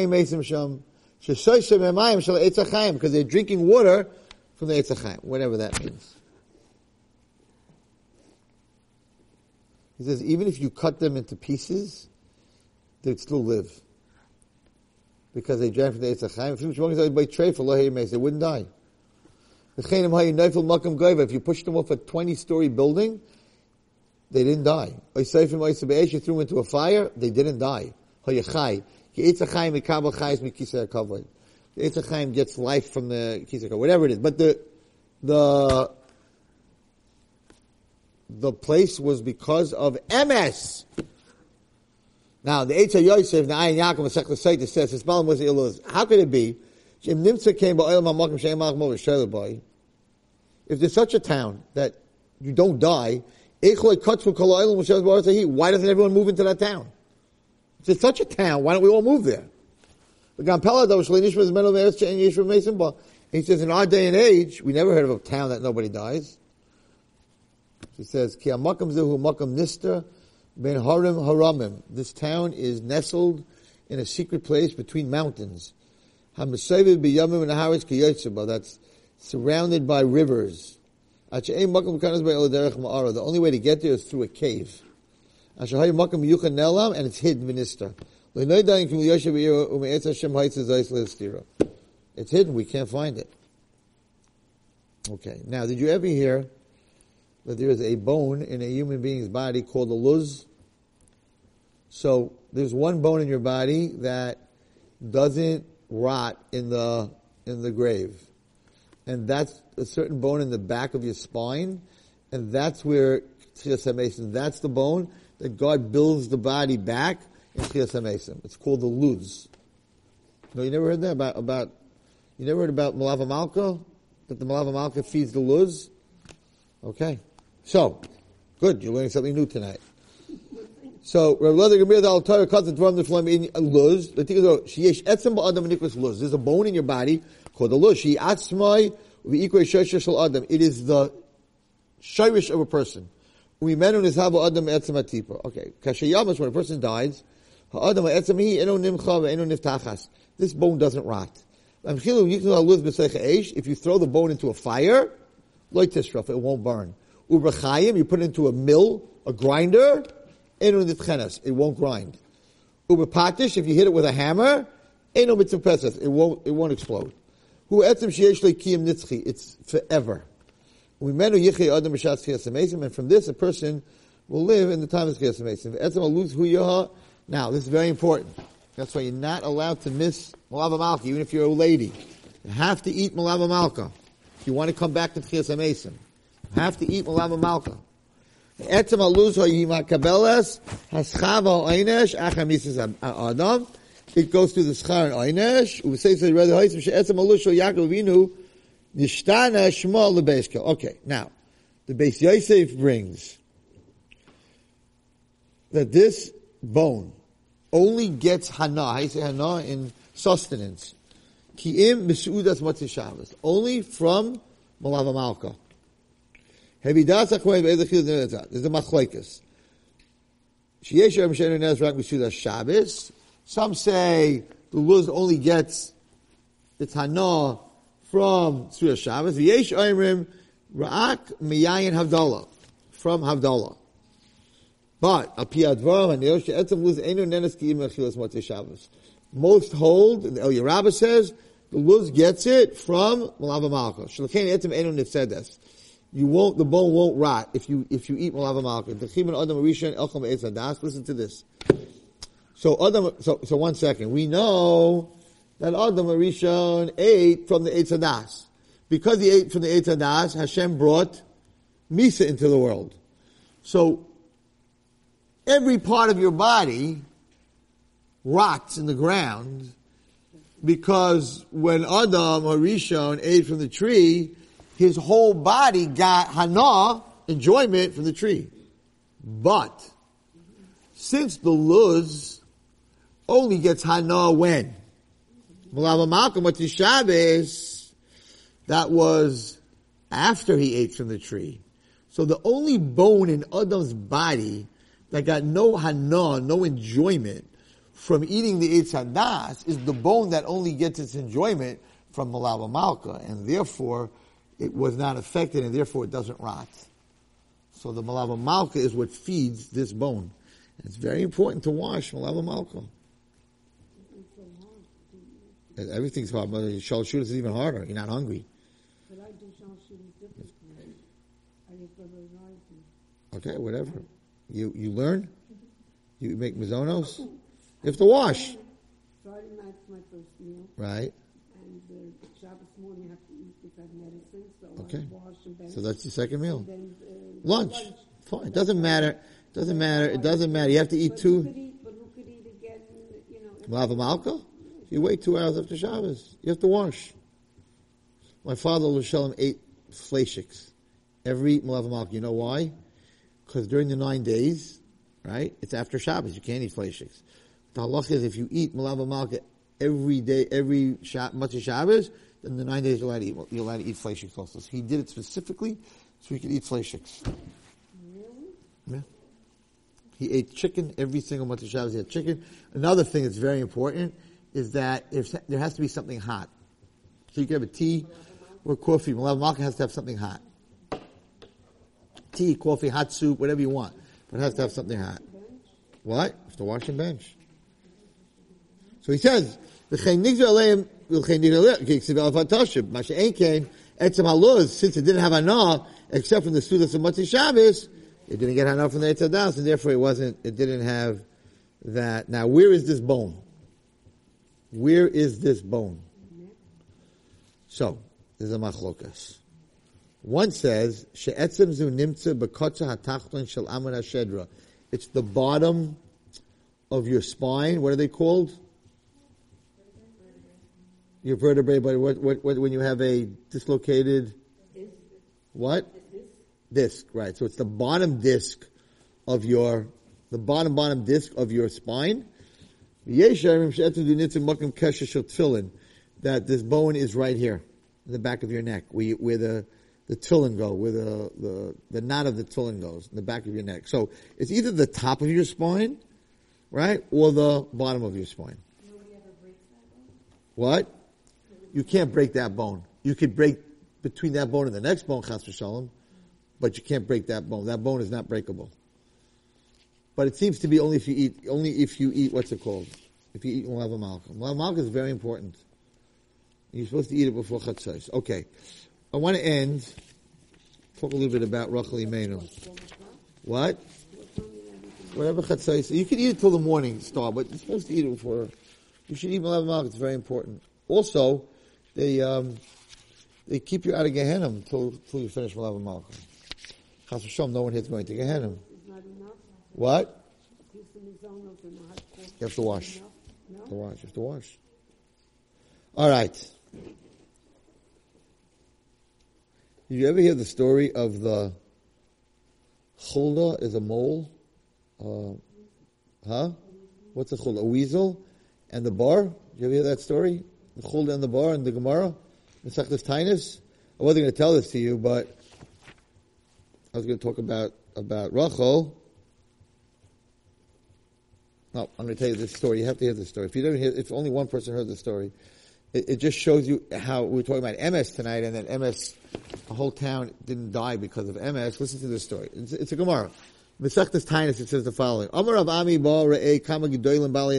they're drinking water from the Eitz Chaim, whatever that means. He says, even if you cut them into pieces, they'd still live. Because they drank from the Eitz Chaim. They wouldn't die. If you pushed them off a 20 story building, they didn't die. If you threw them into a fire, they didn't die. The Eitz Chaim gets life from the Kisakah, whatever it is. But the, the, the place was because of Emes. Now, the Eitz Yosef, the Ayin Yaakov, Masech L'Seit, says, his Balam was Iluz. How could it be? If there's such a town that you don't die, why doesn't everyone move into that town? If there's such a town, why don't we all move there? He says, in our day and age, we never heard of a town that nobody dies. He says, Ki Amakam Zehu Makam Nister Ben Harim Haramim. This town is nestled in a secret place between mountains. Hamasevid B'Yamim and Haris Ki Yotzeba. That's surrounded by rivers. The only way to get there is through a cave. And it's hidden Minister. It's hidden. We can't find it. Okay. Now, did you ever hear that there is a bone in a human being's body called a luz? So there's one bone in your body that doesn't rot in the in the grave, and that's a certain bone in the back of your spine, and that's where Mason. That's the bone that God builds the body back in HaMesim. It's called the luz. No, you never heard that about about. You never heard about Malava Malka? That the Malava Malka feeds the luz? Okay. So, good, you're learning something new tonight. So, Rav Leather Gemir the Altar cuts the drum the flame in luz. The thing is, oh, sheyesh etzem ba'adam nikras luz. There's a bone in your body called the luz. She atzmai v'ikre shesher shel adam. It is the shirish of a person. We men on habo adam etzem atipa. Okay. Kashayamash, when a person dies, ha'adam etzem hi eno nimcha ve'eno niftachas. This bone doesn't rot. If you throw the bone into a fire, like tishraf, it won't burn. Ubrachayim, you put it into a mill, a grinder, it won't grind. Ubapatish, if you hit it with a hammer, it won't, it won't explode. It's forever. We menu shademasim, and from this, a person will live in the time of Chiyas Mason. Now, this is very important. That's why you're not allowed to miss Malava Malka, even if you're a lady. You have to eat Malava Malka. If you want to come back to. You have to eat Malava Malka. It goes through the schar and oinesh. U'sei says rather hoisim she'etzem aluz shel Yaakov Avinu nishtana shmo lebeskel. Okay, now the Beis Yosef brings that this bone only gets hana. I say hana in sustenance. Ki'im misudas matzah Shabbos. Only from malava malka. There's a machlekes. Some say the luz only gets the hana from Surah Shabbos. V'yesh oimrim ra'ak miyayin havdalah. From havdalah. But and luz enu nenes ki'im achilas matzah Shabbos. Most hold, El Yerabah says, the luz gets it from malava malcha. Shalkein etzem nifsedes you won't, the bone won't rot if you, if you eat malava malka. Listen to this. So Adam, so, so one second. We know that Adam Rishon ate from the Eitz Hadaas. Because he ate from the Eitz Hadaas, Hashem brought Misa into the world. So, every part of your body rots in the ground because when Adam or Rishon ate from the tree, his whole body got hana, enjoyment from the tree. But, since the luz only gets hana when? That was after he ate from the tree. So the only bone in Adam's body that got no hana, no enjoyment from eating the Eitz Hadaas is the bone that only gets its enjoyment from Malava Malka, and therefore it was not affected and therefore it doesn't rot. So the malava malka is what feeds this bone. And it's very important to wash malava malka. Everything's hard. But shalshut is even harder. You're not hungry. But I do shalshut differently. I just go to the Okay, whatever. You you learn. You make mizonos. You have to wash. Friday night's my first meal. Right. And uh, Shabbos morning I have to eat because I have medicine. So Okay. I wash and then, So that's your second meal. then uh, Lunch. Fine. It doesn't matter. It doesn't matter. It doesn't matter. You have to eat But two. could eat, but who could eat Malava Malka, you wait two hours after Shabbos. You have to wash. My father, Lashalom, ate fleishiks every Malava Malka. You know why? Because during the nine days, right, it's after Shabbos. You can't eat fleishiks. The halacha is if you eat Malava Malka every day, every Sha- much of Shabbos, then the nine days you're allowed to eat, you're allowed to eat also. So he did it specifically so he could eat fleishiks. Yeah. He ate chicken every single month of Shabbos. He had chicken. Another thing that's very important is that if, there has to be something hot. So you can have a tea or coffee. Malav Malka has to have something hot. Tea, coffee, hot soup, whatever you want. But it has to have something hot. What? You have to wash and bench. So he says, "V'chein nigzor aleim, v'chein nigzor aleim, k'ksiv al fatashib." Masha ein kain, etzem haluz, since it didn't have hana, except from the Sudas of Motzei Shabbos, it didn't get hana from the Eitz Hadaas, and therefore it wasn't, it didn't have that. Now, where is this bone? Where is this bone? So, there's a machlokas. One says, she'etzem zu nimtza b'kotza hatachton shel amar hashedra. It's the bottom of your spine. What are they called? Your vertebrae, but what, what, what, when you have a dislocated, what? Disc, right. So it's the bottom disc of your, the bottom, bottom disc of your spine. That this bone is right here, in the back of your neck, where, you, where the, the tillin go, where the, the, the knot of the tillin goes, in the back of your neck. So it's either the top of your spine, right, or the bottom of your spine. What? You can't break that bone. You could break between that bone and the next bone, chas v'shalom, but you can't break that bone. That bone is not breakable. But it seems to be only if you eat, only if you eat, what's it called? If you eat Malav Malka. Malav Malka is very important. You're supposed to eat it before Chatzos. Okay. I want to end, talk a little bit about Rachel Imenu. What? Whatever Chatzos. You can eat it till the morning star, but you're supposed to eat it before. You should eat Malav Malka. It's very important. Also, they, um, they keep you out of Gehenna until, until you finish Malav Malka. Chas v'shalom, no one here is going to Gehenna. What? You have to wash. Enough? You have to wash. You have to wash. All right. Did you ever hear the story of the chulda is a mole? Uh, huh? What's a chulda? A weasel? And the bar? Did you ever hear that story? The chulda and the bar and the Gemara? Mesechtes Taanis? I wasn't going to tell this to you, but I was going to talk about, about Rachel. No, I'm going to tell you this story. You have to hear this story. If you don't hear, if only one person heard the story, it, it just shows you how we were talking about Emes tonight, and then Emes, the whole town didn't die because of Emes. Listen to this story. It's, it's a Gemara. Mesechtes Taanis, it says the following: Amar Ami Ba Re'ei Kama Gedolim Bali.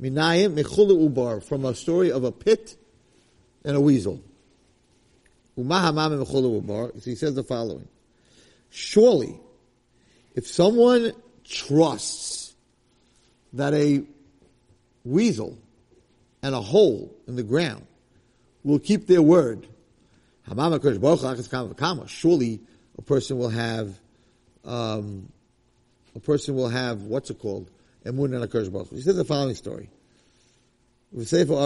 Minayim Mechula Ubar from a story of a pit and a weasel. Umahamam Mechula Ubar. He says the following: Surely, if someone trusts that a weasel and a hole in the ground will keep their word. Surely a person will have, um, a person will have, what's it called? Emun and Baruch He says the following story. He says there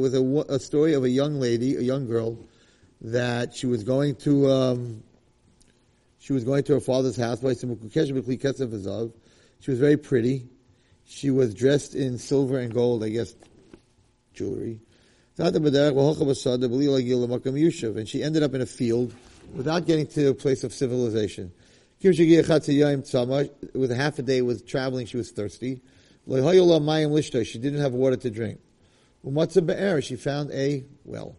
was a, a story of a young lady, a young girl, that she was going to, um, she was going to her father's house. She was very pretty. She was dressed in silver and gold, I guess, jewelry. And she ended up in a field without getting to a place of civilization. With a half a day with traveling, she was thirsty. She didn't have water to drink. She found a well.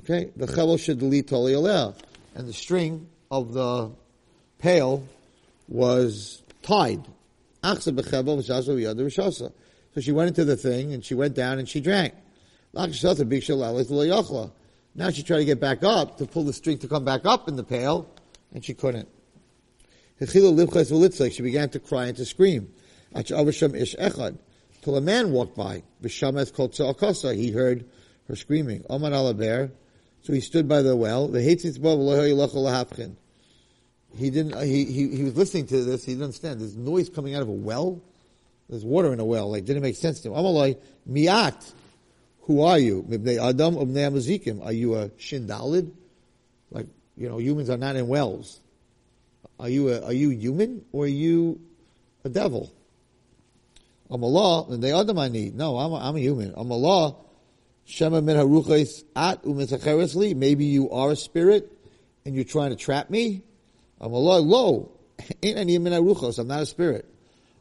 Okay, the chevel shedli toli aleh, and the string of the pail was tied. So she went into the thing and she went down and she drank. Now she tried to get back up to pull the string to come back up in the pail, and she couldn't. She began to cry and to scream. Till a man walked by. He heard her screaming. So he stood by the well. He didn't. Uh, he, he he was listening to this. He didn't understand. There's noise coming out of a well. There's water in a well. Like, didn't make sense to him. Miat. Who are you? Adam. Are you a Shindalid? Like, you know, humans are not in wells. Are you a, are you human or are you a devil? I'm Allah, and they Adam I need. No, I'm a, I'm a human. I'm Allah. Shema min at. Maybe you are a spirit and you're trying to trap me. I'm Allah. Lo. Ain't any min haruchos. I'm not a spirit.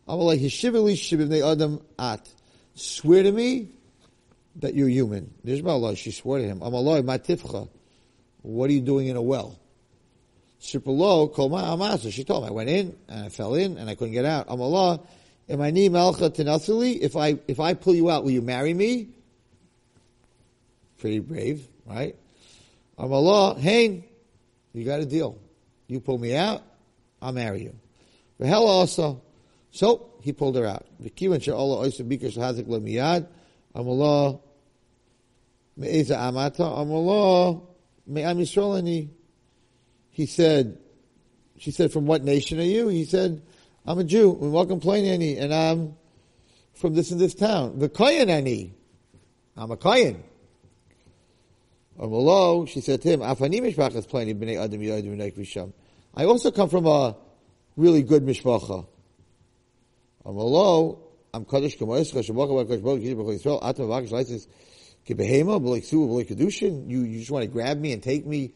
I'm a Allah. Hishivili shivivnei Adam at. Swear to me that you're human. Nishma Allah. She swore to him. I'm a Allah. Matifcha. What are you doing in a well? Shipalo kol amasa. She told me I went in and I fell in and I couldn't get out. I'm I ni malcha? If I if I pull you out, will you marry me? Pretty brave, right? I'm Hey, you got a deal. You pull me out, I'll marry you. Hell also. So he pulled her out. The kivan she'Allah oisa bikash hazik lemiyad. I'm Allah. Me'eza amata. I'm Allah. Me'am Yisrael. He said, she said, from what nation are you? He said, I'm a Jew. We welcome plain any, and I'm from this and this town. The Koyan any. I'm a Koyan. Amalo, she said to him. I also come from a really good mishpacha. Amalo, I'm Kaddish Kamoischa, Shabaka Bakash Baruch Yisrael Yisrael, Atam Bakash Leisis, Kibehema, B'lek Su, B'lek Kedushin. You, you just want to grab me and take me.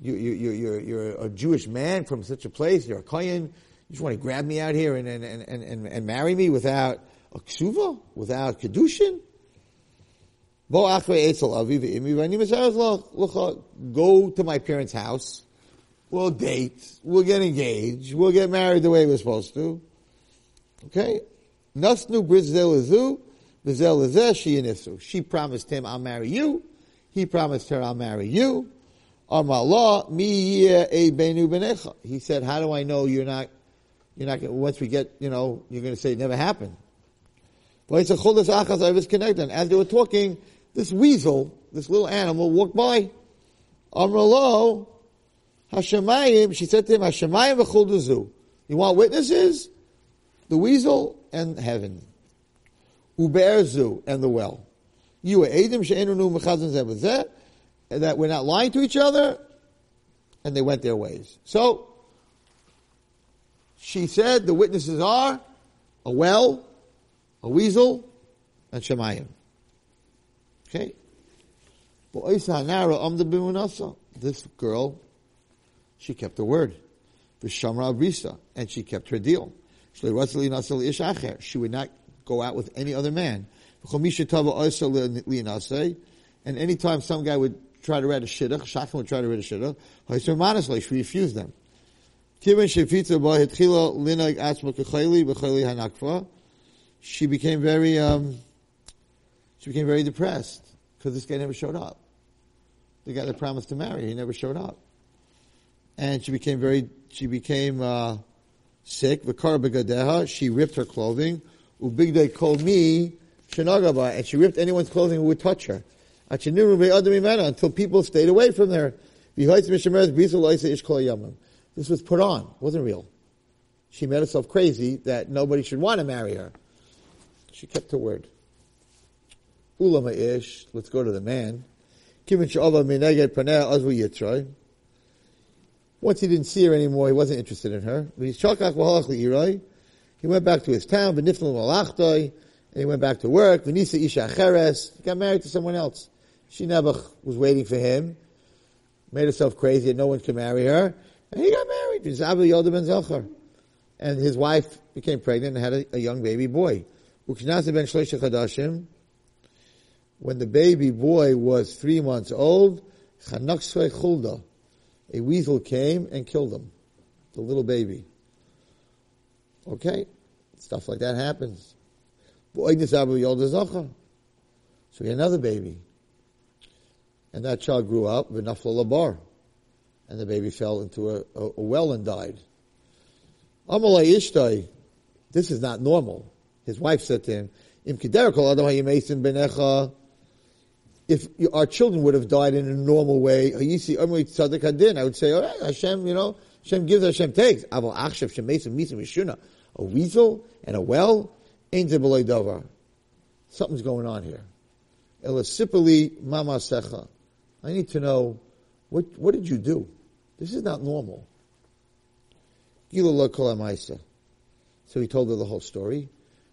You, you, you, you're, you're a Jewish man from such a place. You're a Kohen. You just want to grab me out here and, and, and, and, and marry me without a ksuva, without kedushin. Go to my parents' house. We'll date. We'll get engaged. We'll get married the way we're supposed to. Okay? Nasnu brizzel she She promised him, I'll marry you. He promised her, I'll marry you. Amala mi a benu benecha. He said, how do I know you're not, you're not, once we get, you know, you're going to say it never happened. As they were talking, this weasel, this little animal, walked by. Amralo, Hashemayim, she said to him, Hashemayim v'chuldazu. You want witnesses? The weasel and heaven. Uberzu and the well. You are Adam she'enunu mechazan zeh that we're not lying to each other, and they went their ways. So, she said the witnesses are a well, a weasel, and Shemayim. Okay? This girl, she kept her word. And she kept her deal. She would not go out with any other man. And anytime some guy would try to read a shidduch, Shachim would try to read a shidduch, she refused them. She became very, um, she became very depressed because this guy never showed up. The guy that promised to marry, he never showed up. And she became very, she became, uh, sick. She ripped her clothing. Ubigde called me, and she ripped anyone's clothing who would touch her. Until people stayed away from there. This was put on, wasn't real. She made herself crazy that nobody should want to marry her. She kept her word. Ulama ish. Let's go to the man. Once he didn't see her anymore, he wasn't interested in her. He went back to his town, and he went back to work. He got married to someone else. She never was waiting for him, made herself crazy, and no one could marry her, and he got married. And his wife became pregnant and had a, a young baby boy. When the baby boy was three months old, a weasel came and killed him, the little baby. Okay, stuff like that happens. So he had another baby. And that child grew up, v'nafla labar. And the baby fell into a, a, a well and died. Amalei ishtai, this is not normal. His wife said to him, Im benecha, if our children would have died in a normal way, I would say, oh, all right, Hashem, you know, Hashem gives, Hashem takes. A weasel and a well. Something's going on here. Elasipali mama secha. I need to know, what, what did you do? This is not normal. So he told her the whole story,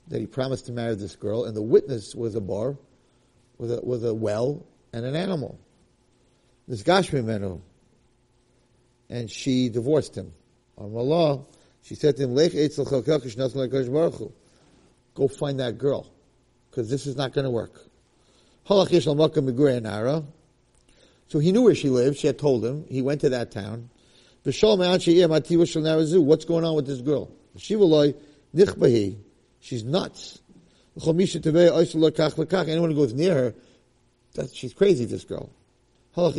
that he promised to marry this girl, and the witness was a bar, with a, with a well, and an animal. This Gashmi Menu. And she divorced him. On Allah, she said to him. Go find that girl, because this is not going to work. Halach yesh al makam megurei nara. So he knew where she lived. She had told him. He went to that town. What's going on with this girl? She's nuts. Anyone who goes near her, that's, she's crazy, this girl. So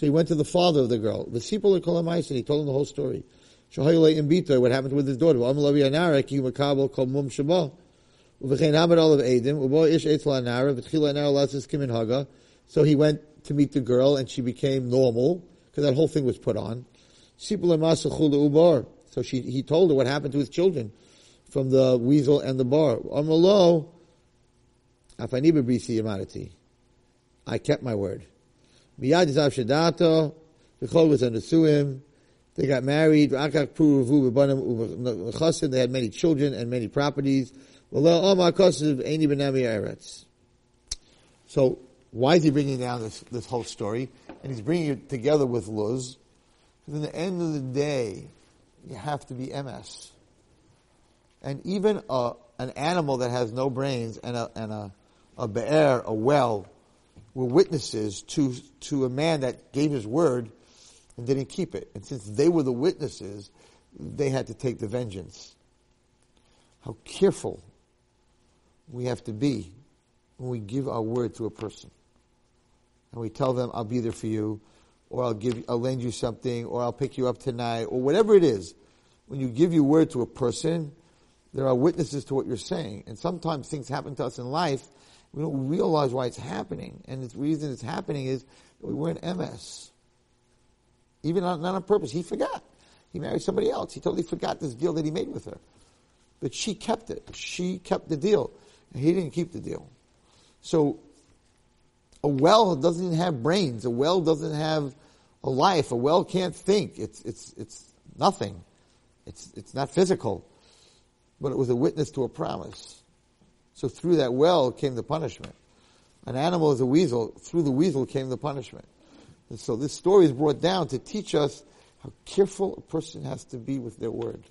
he went to the father of the girl. The and he told him the whole story. What happened with his daughter. Am So he went to meet the girl and she became normal because that whole thing was put on. So she, he told her what happened to his children from the weasel and the bar. I kept my word. They got married, they had many children and many properties. So, why is he bringing down this, this whole story? And he's bringing it together with Luz. Because in the end of the day, you have to be Emes. And even a, an animal that has no brains and a, and a, a be'er, a well, were witnesses to, to a man that gave his word and didn't keep it. And since they were the witnesses, they had to take the vengeance. How careful we have to be when we give our word to a person. And we tell them, I'll be there for you, or I'll give, I'll lend you something, or I'll pick you up tonight, or whatever it is. When you give your word to a person, there are witnesses to what you're saying. And sometimes things happen to us in life we don't realize why it's happening. And the reason it's happening is we were in Emes. Even not, not on purpose. He forgot. He married somebody else. He totally forgot this deal that he made with her. But she kept it. She kept the deal. And he didn't keep the deal. So, a well doesn't have brains. A well doesn't have a life. A well can't think. It's, it's, it's nothing. It's, it's not physical. But it was a witness to a promise. So through that well came the punishment. An animal is a weasel. Through the weasel came the punishment. And so this story is brought down to teach us how careful a person has to be with their word.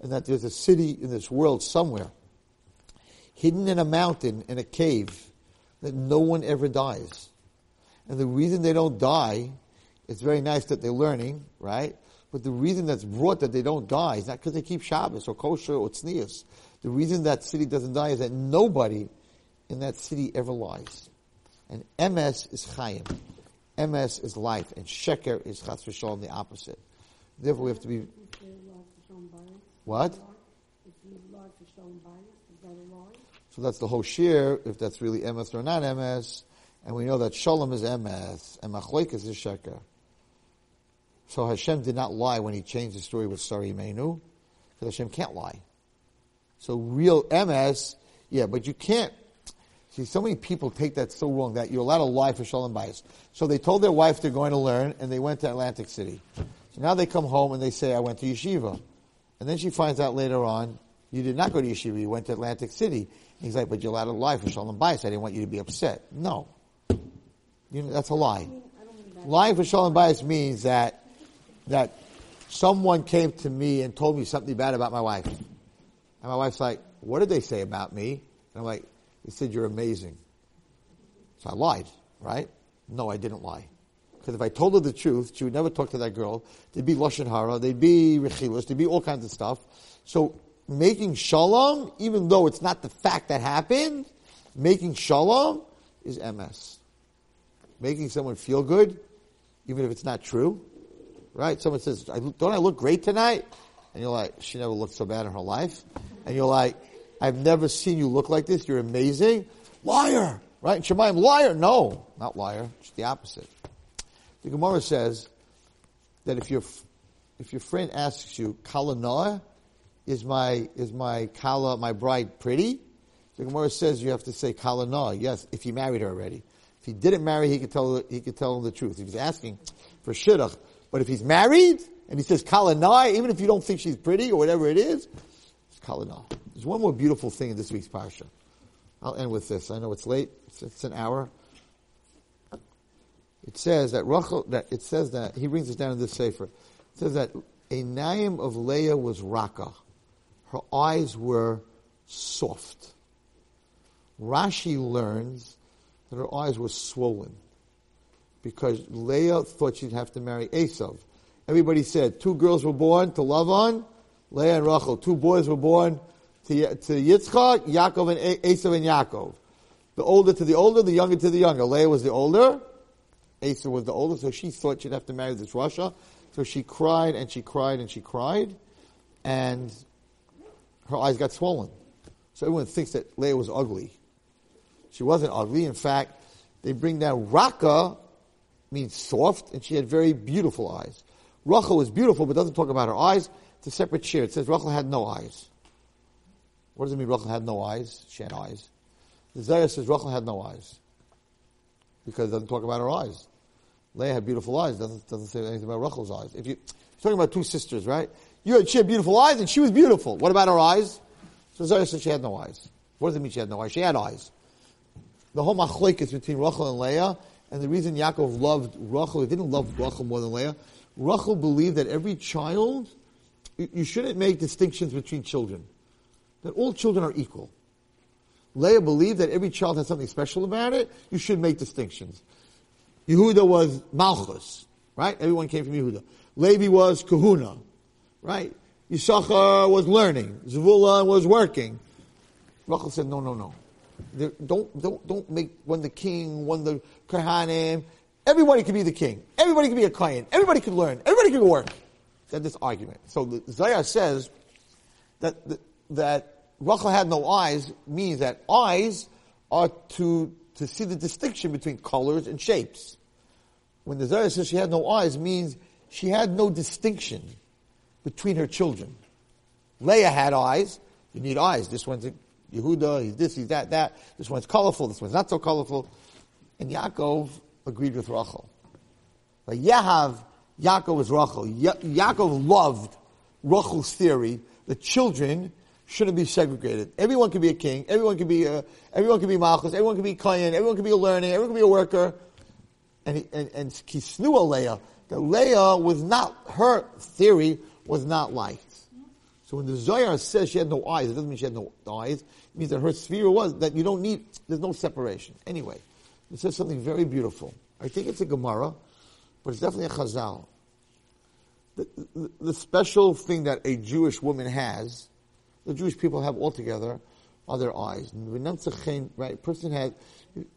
And that there's a city in this world somewhere, hidden in a mountain, in a cave, that no one ever dies. And the reason they don't die, it's very nice that they're learning, right? But the reason that's brought that they don't die is not because they keep Shabbos or kosher or tznius. The reason that city doesn't die is that nobody in that city ever lies. And Emes is Chaim. Emes is life. And Sheker is Chas v'shalom, the opposite. Therefore we have to be... What? So that's the whole shir, if that's really Emes or not Emes. And we know that Shalom is Emes, and Machloikas is Sheker. So Hashem did not lie when he changed the story with Sari Menu, because Hashem can't lie. So real Emes, yeah, but you can't. See, so many people take that so wrong that you're allowed to lie for shalom bias. So they told their wife they're going to learn, and they went to Atlantic City. So now they come home and they say, I went to yeshiva. And then she finds out later on, you did not go to yeshiva, you went to Atlantic City. He's like, but you're allowed to lie for shalom bias. I didn't want you to be upset. No. You know, that's a lie. Lying for shalom bias means that, that someone came to me and told me something bad about my wife. And my wife's like, what did they say about me? And I'm like, they said you're amazing. So I lied, right? No, I didn't lie. Because if I told her the truth, she would never talk to that girl. There'd be Lashon Hara, there'd be Rechilos, there'd be all kinds of stuff. So making Shalom, even though it's not the fact that happened, making Shalom is Emes. Making someone feel good, even if it's not true. Right? Someone says, don't I look great tonight? And you're like, she never looked so bad in her life and you're like, I've never seen you look like this. You're amazing. Liar, right? Shemaim, liar. No, not liar. It's the opposite. The Gemara says that if your if your friend asks you kalanoah, is my, is my Kala, my bride, pretty? The Gemara says you have to say Kala na. Yes, if he married her already. If he didn't marry, he could tell, he could tell him the truth. He was asking for shidduch. But if he's married, and he says Kala na, even if you don't think she's pretty or whatever it is, it's Kala na. There's one more beautiful thing in this week's parsha. I'll end with this. I know it's late. It's, it's an hour. It says that Rachel, that it says that he brings us down in this sefer. It says that a name of Leah was Raka. Her eyes were soft. Rashi learns that her eyes were swollen because Leah thought she'd have to marry Esav. Everybody said two girls were born to Lavan, Leah and Rachel. Two boys were born to, to Yitzchak, Yaakov and Esav and Yaakov. The older to the older, the younger to the younger. Leah was the older, Esav was the older, so she thought she'd have to marry this Rasha. So she cried and she cried and she cried, and her eyes got swollen. So everyone thinks that Leah was ugly. She wasn't ugly. In fact, they bring down Raka, means soft, and she had very beautiful eyes. Rachel was beautiful, but doesn't talk about her eyes. It's a separate share. It says Rachel had no eyes. What does it mean Rachel had no eyes? She had eyes. The Zohar says Rachel had no eyes. Because it doesn't talk about her eyes. Leah had beautiful eyes. Doesn't, doesn't say anything about Rachel's eyes. If you, you're talking about two sisters, right? You had, she had beautiful eyes and she was beautiful. What about her eyes? So Zohar said she had no eyes. What does it mean she had no eyes? She had eyes. The whole machloik is between Rachel and Leah, and the reason Yaakov loved Rachel, he didn't love Rachel more than Leah. Rachel believed that every child, you, you shouldn't make distinctions between children. That all children are equal. Leah believed that every child has something special about it. You should make distinctions. Yehuda was Malchus, right? Everyone came from Yehuda. Levi was Kehuna, right? Yisachar was learning. Zvulun was working. Rachel said, no, no, no. There, don't, don't, don't make one the king, one the Kohanim. Everybody can be the king. Everybody can be a Kohen. Everybody can learn. Everybody can work. That this argument. So the Zohar says that, that Rachel had no eyes means that eyes are to, to see the distinction between colors and shapes. When the Zohar says she had no eyes means she had no distinction between her children. Leah had eyes. You need eyes. This one's a Yehuda, he's this, he's that, that. This one's colorful, this one's not so colorful. And Yaakov agreed with Rachel. But Yahav, Yaakov was Rachel. Ya- Yaakov loved Rachel's theory that children shouldn't be segregated. Everyone can be a king. Everyone can be a, everyone can be malchus. Everyone can be kohen. Everyone can be a learning. Everyone can be a worker. And he, and and kisnua Leah. That Leah was not her theory was not light. So when the Zohar says she had no eyes, it doesn't mean she had no eyes. It means that her sphere was that you don't need. There's no separation. Anyway, it says something very beautiful. I think it's a Gemara, but it's definitely a Chazal. The, the, the special thing that a Jewish woman has the Jewish people have altogether are their eyes. Right? Person has,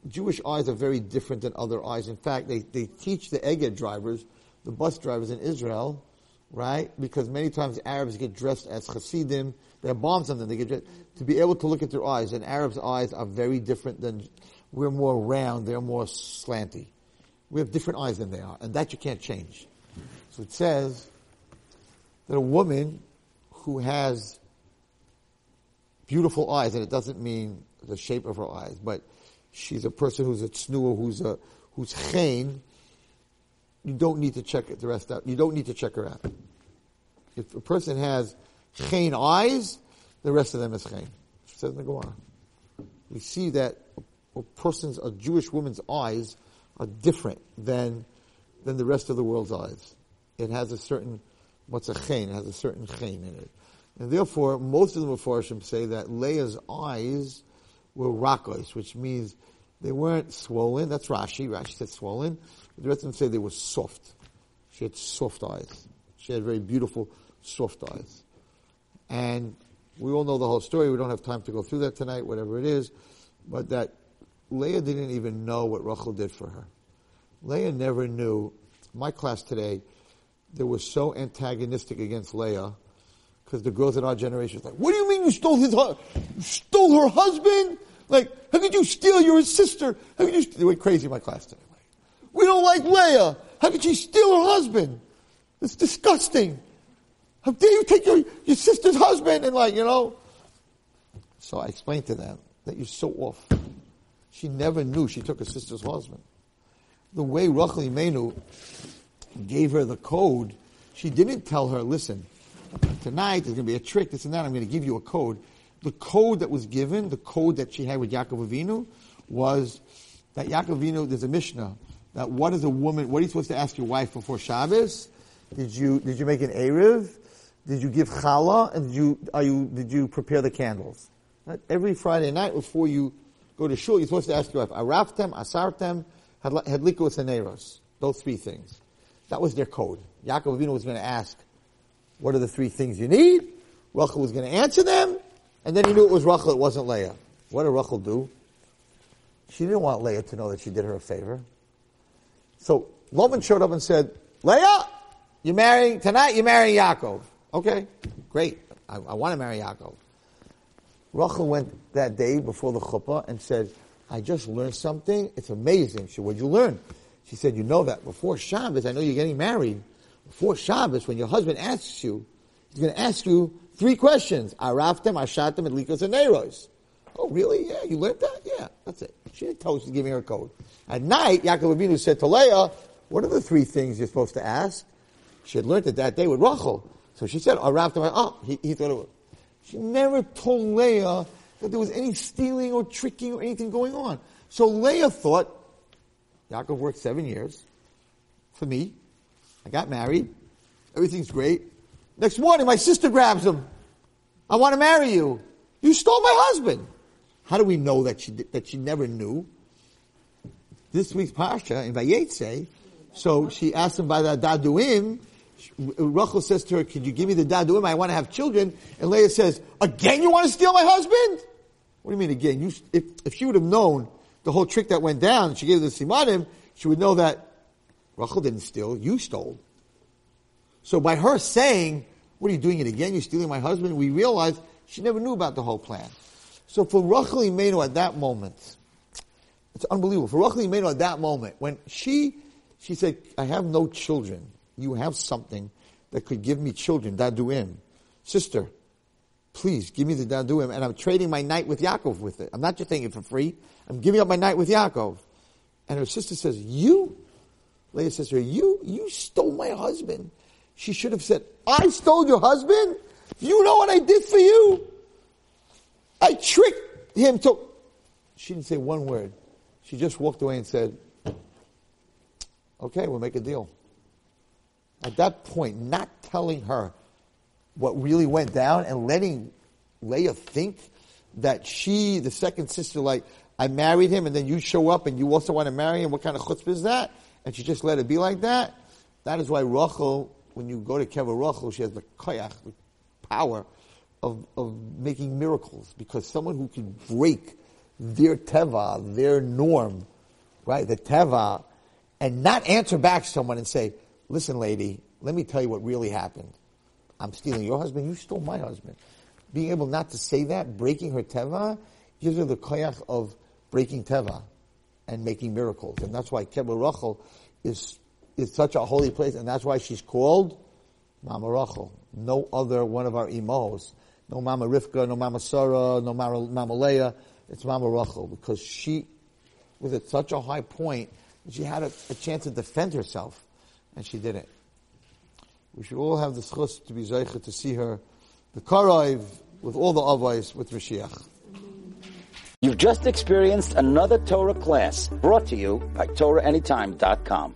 Jewish eyes are very different than other eyes. In fact, they, they teach the Eged drivers, the bus drivers in Israel, right? Because many times Arabs get dressed as Hasidim, they on them, they get dressed, to be able to look at their eyes. And Arabs' eyes are very different than, we're more round, they're more slanty. We have different eyes than they are, and that you can't change. So it says that a woman who has beautiful eyes, and it doesn't mean the shape of her eyes, but she's a person who's a tsnua, who's a who's chain. You don't need to check it the rest out. You don't need to check her out. If a person has chain eyes, the rest of them is chain. Says the Gemara. We see that a person's, a Jewish woman's eyes are different than than the rest of the world's eyes. It has a certain, what's a chain? It has a certain chain in it. And therefore, most of the Mepharshim say that Leah's eyes were rakos, which means they weren't swollen. That's Rashi. Rashi said swollen. The rest of them say they were soft. She had soft eyes. She had very beautiful, soft eyes. And we all know the whole story. We don't have time to go through that tonight, whatever it is. But that Leah didn't even know what Rachel did for her. Leah never knew. My class today, they were so antagonistic against Leah because the girls in our generation is like, what do you mean you stole his, you stole her husband? Like, how could you steal your sister? How could you, st-? they went crazy in my class today. We don't like Leah. How could she steal her husband? It's disgusting. How dare you take your, your sister's husband? And like, you know. So I explained to them that you're so off. She never knew she took her sister's husband. The way Rachel Imenu gave her the code, she didn't tell her, listen, tonight there's going to be a trick, this and that, I'm going to give you a code. The code that was given, the code that she had with Yaakov Avinu, was that Yaakov Avinu, there's a Mishnah, that what is a woman, what are you supposed to ask your wife before Shabbos? Did you, did you make an Erev? Did you give challah? And did you, are you, did you prepare the candles? Right? Every Friday night before you go to shul, you're supposed to ask your wife, araftem, asartem, hadliku neros. Those three things. That was their code. Yaakov Avinu was going to ask, what are the three things you need? Rachel was going to answer them, and then he knew it was Rachel, it wasn't Leah. What did Rachel do? She didn't want Leah to know that she did her a favor. So Laban showed up and said, Leah, you're marrying, tonight you're marrying Yaakov. Okay, great. I, I want to marry Yaakov. Rachel went that day before the chuppah and said, I just learned something. It's amazing. She what'd you learn? She said, you know that before Shabbos, I know you're getting married. Before Shabbos, when your husband asks you, he's going to ask you three questions. Araftem, Ashatem, and Likos and Neros. Oh, really? Yeah, you learned that? Yeah, that's it. She didn't tell us give me her code. At night, Yaakov Avinu said to Leah, what are the three things you're supposed to ask? She had learned it that day with Rachel. So she said, oh, "I'll Araftem, oh, he, he thought it was. She never told Leah that there was any stealing or tricking or anything going on. So Leah thought, Yaakov worked seven years for me. I got married. Everything's great. Next morning, my sister grabs him. I want to marry you. You stole my husband. How do we know that she that she never knew? This week's parsha in Vayetze, so she asked him by the daduim. Rachel says to her, "Could you give me the daduim? I want to have children." And Leah says, "Again, you want to steal my husband?" What do you mean again? You, if, if she would have known the whole trick that went down, she gave the simanim, she would know that Rachel didn't steal, you stole. So by her saying, what are you doing it again? You're stealing my husband? We realize she never knew about the whole plan. So for Rachel Imenu at that moment, it's unbelievable. For Rachel Imenu at that moment, when she, she said, I have no children. You have something that could give me children, daduim. Sister, please give me the daduim, and I'm trading my night with Yaakov with it. I'm not just taking it for free. I'm giving up my night with Yaakov. And her sister says, you? Leah says to her, you, you stole my husband. She should have said, I stole your husband? You know what I did for you? I tricked him to. She didn't say one word. She just walked away and said, okay, we'll make a deal. At that point, not telling her what really went down and letting Leah think that she, the second sister, like, I married him and then you show up and you also want to marry him. What kind of chutzpah is that? And she just let it be like that. That is why Rachel, when you go to Kever Rachel, she has the koyach, the power of, of making miracles because someone who can break their teva, their norm, right, the teva, and not answer back someone and say, listen lady, let me tell you what really happened. I'm stealing your husband, you stole my husband. Being able not to say that, breaking her teva, gives her the koyach of breaking teva and making miracles. And that's why Kever Rachel is, is such a holy place, and that's why she's called Mama Rachel. No other one of our imos no Mama Rivka, no Mama Sarah, no Mama, Mama Leah. It's Mama Rachel because she was at such a high point that she had a, a chance to defend herself, and she didn't. We should all have the schus to be zeicha to see her, the karaiv with all the avais with Mashiach. You've just experienced another Torah class brought to you by TorahAnytime.com.